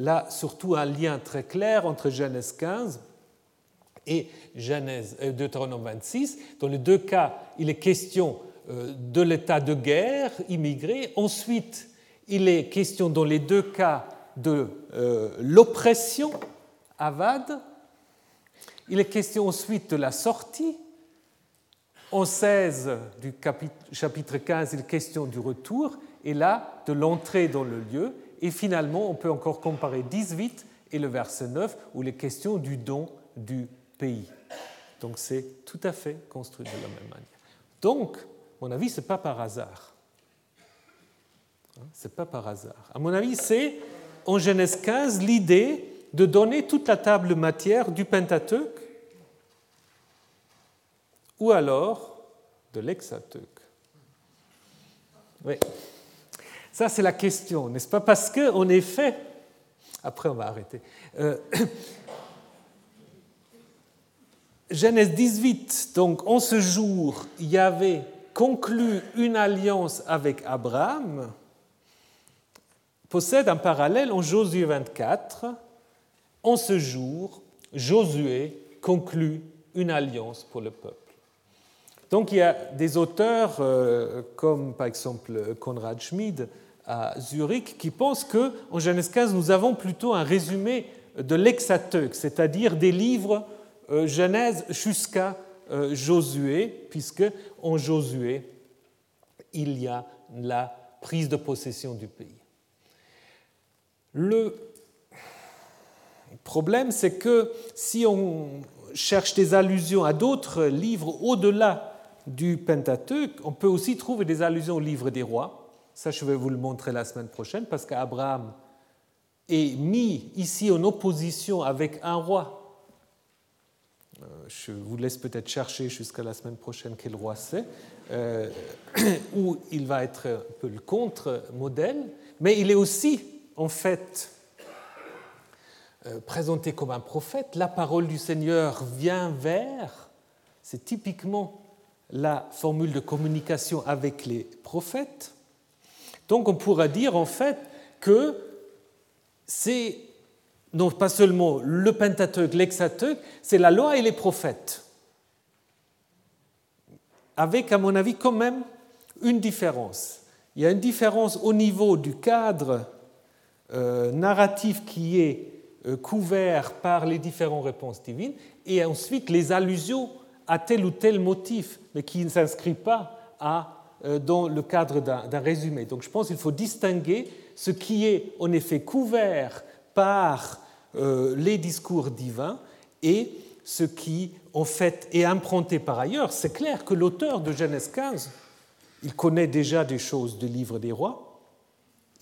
là surtout un lien très clair entre Genèse 15 et Genèse, euh, Deutéronome 26. Dans les deux cas, il est question euh, de l'état de guerre immigré. Ensuite, il est question dans les deux cas de euh, l'oppression avade. Il est question ensuite de la sortie. En 16 du chapitre 15, il est question du retour, et là, de l'entrée dans le lieu. Et finalement, on peut encore comparer 18 et le verset 9, où il est question du don du pays. Donc c'est tout à fait construit de la même manière. Donc, à mon avis, ce n'est pas par hasard. Hein, ce n'est pas par hasard. À mon avis, c'est en Genèse 15 l'idée de donner toute la table matière du Pentateuque ou alors de l'Hexateuque. Oui. Ça, c'est la question, n'est-ce pas? Parce que, en effet, après, on va arrêter. Euh, <coughs> Genèse 18, donc en ce jour, avait conclu une alliance avec Abraham, possède un parallèle en Josué 24. En ce jour, Josué conclut une alliance pour le peuple. Donc il y a des auteurs euh, comme par exemple Konrad Schmid à Zurich qui pensent que en Genèse 15 nous avons plutôt un résumé de l'Hexateuque, c'est-à-dire des livres euh, Genèse jusqu'à euh, Josué, puisque en Josué, il y a la prise de possession du pays. Le problème, c'est que si on cherche des allusions à d'autres livres au-delà du Pentateuque, on peut aussi trouver des allusions au livre des rois. Ça, je vais vous le montrer la semaine prochaine, parce qu'Abraham est mis ici en opposition avec un roi euh, je vous laisse peut-être chercher jusqu'à la semaine prochaine quel roi c'est, euh, <clears throat> où il va être un peu le contre-modèle, mais il est aussi en fait euh, présenté comme un prophète. La parole du Seigneur vient vers, c'est typiquement la formule de communication avec les prophètes. Donc on pourra dire en fait que c'est non pas seulement le Pentateuque, l'Hexateuque, c'est la loi et les prophètes. Avec, à mon avis, quand même une différence. Il y a une différence au niveau du cadre euh, narratif qui est euh, couvert par les différentes réponses divines, et ensuite les allusions à tel ou tel motif, mais qui ne s'inscrivent pas euh, dans le cadre d'un résumé. Donc je pense qu'il faut distinguer ce qui est en effet couvert par euh, les discours divins et ce qui, en fait, est emprunté par ailleurs. C'est clair que l'auteur de Genèse 15, il connaît déjà des choses du livre des rois,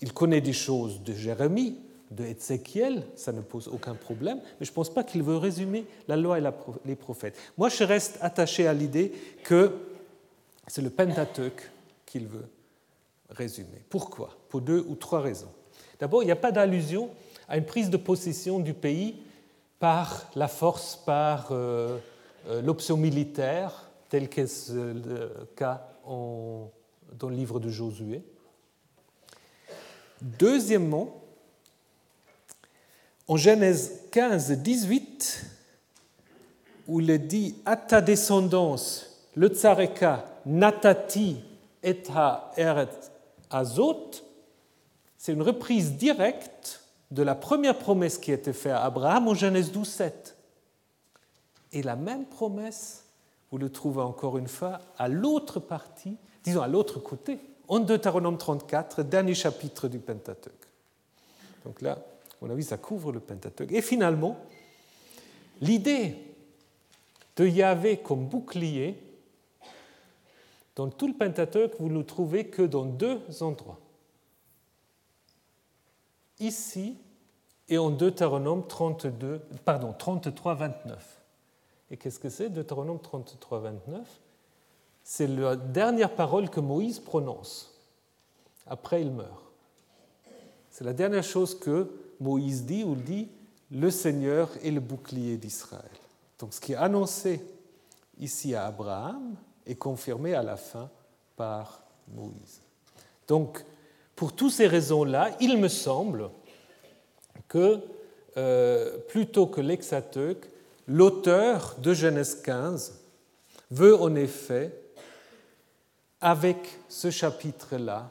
il connaît des choses de Jérémie, de Ézéchiel, ça ne pose aucun problème, mais je ne pense pas qu'il veut résumer la loi et les prophètes. Moi, je reste attaché à l'idée que c'est le Pentateuque qu'il veut résumer. Pourquoi? Pour deux ou trois raisons. D'abord, il n'y a pas d'allusion à une prise de possession du pays par la force, par euh, euh, l'option militaire, tel qu'est le cas dans le livre de Josué. Deuxièmement, en Genèse 15, 18, où il dit à ta descendance, le tsareka natati et ha eret azot, c'est une reprise directe de la première promesse qui a été faite à Abraham en Genèse 12, 7. Et la même promesse, vous le trouvez encore une fois à l'autre partie, disons à l'autre côté, en Deutéronome 34, dernier chapitre du Pentateuque. Donc là, à mon avis, ça couvre le Pentateuque. Et finalement, l'idée de Yahvé comme bouclier, dans tout le Pentateuque, vous ne le trouvez que dans deux endroits ici et en Deutéronome 32, pardon, 33, 29. Et qu'est-ce que c'est Deutéronome 33, 29 C'est la dernière parole que Moïse prononce. Après, il meurt. C'est la dernière chose que Moïse dit, il dit Le Seigneur est le bouclier d'Israël. Donc ce qui est annoncé ici à Abraham est confirmé à la fin par Moïse. Donc, pour toutes ces raisons-là, il me semble que euh, plutôt que l'exateuque, l'auteur de Genèse 15 veut en effet, avec ce chapitre-là,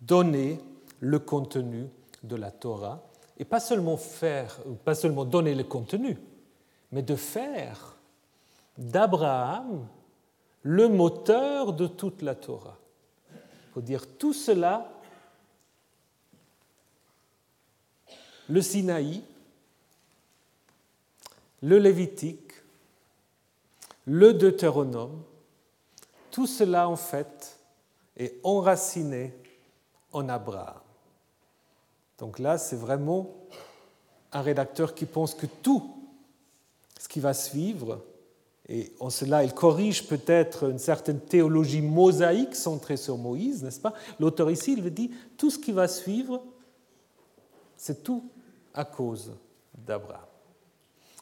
donner le contenu de la Torah, et pas seulement faire, pas seulement donner le contenu, mais de faire d'Abraham le moteur de toute la Torah. Il faut dire tout cela, le Sinaï, le Lévitique, le Deutéronome, tout cela en fait est enraciné en Abraham. Donc là, c'est vraiment un rédacteur qui pense que tout ce qui va suivre, et en cela il corrige peut-être une certaine théologie mosaïque centrée sur Moïse, n'est-ce pas? L'auteur ici, il dire, tout ce qui va suivre, c'est tout à cause d'Abraham.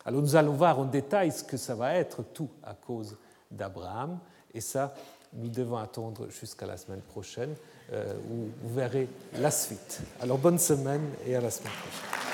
Alors nous allons voir en détail ce que ça va être tout à cause d'Abraham, et ça, nous devons attendre jusqu'à la semaine prochaine euh, où vous verrez la suite. Alors bonne semaine et à la semaine prochaine.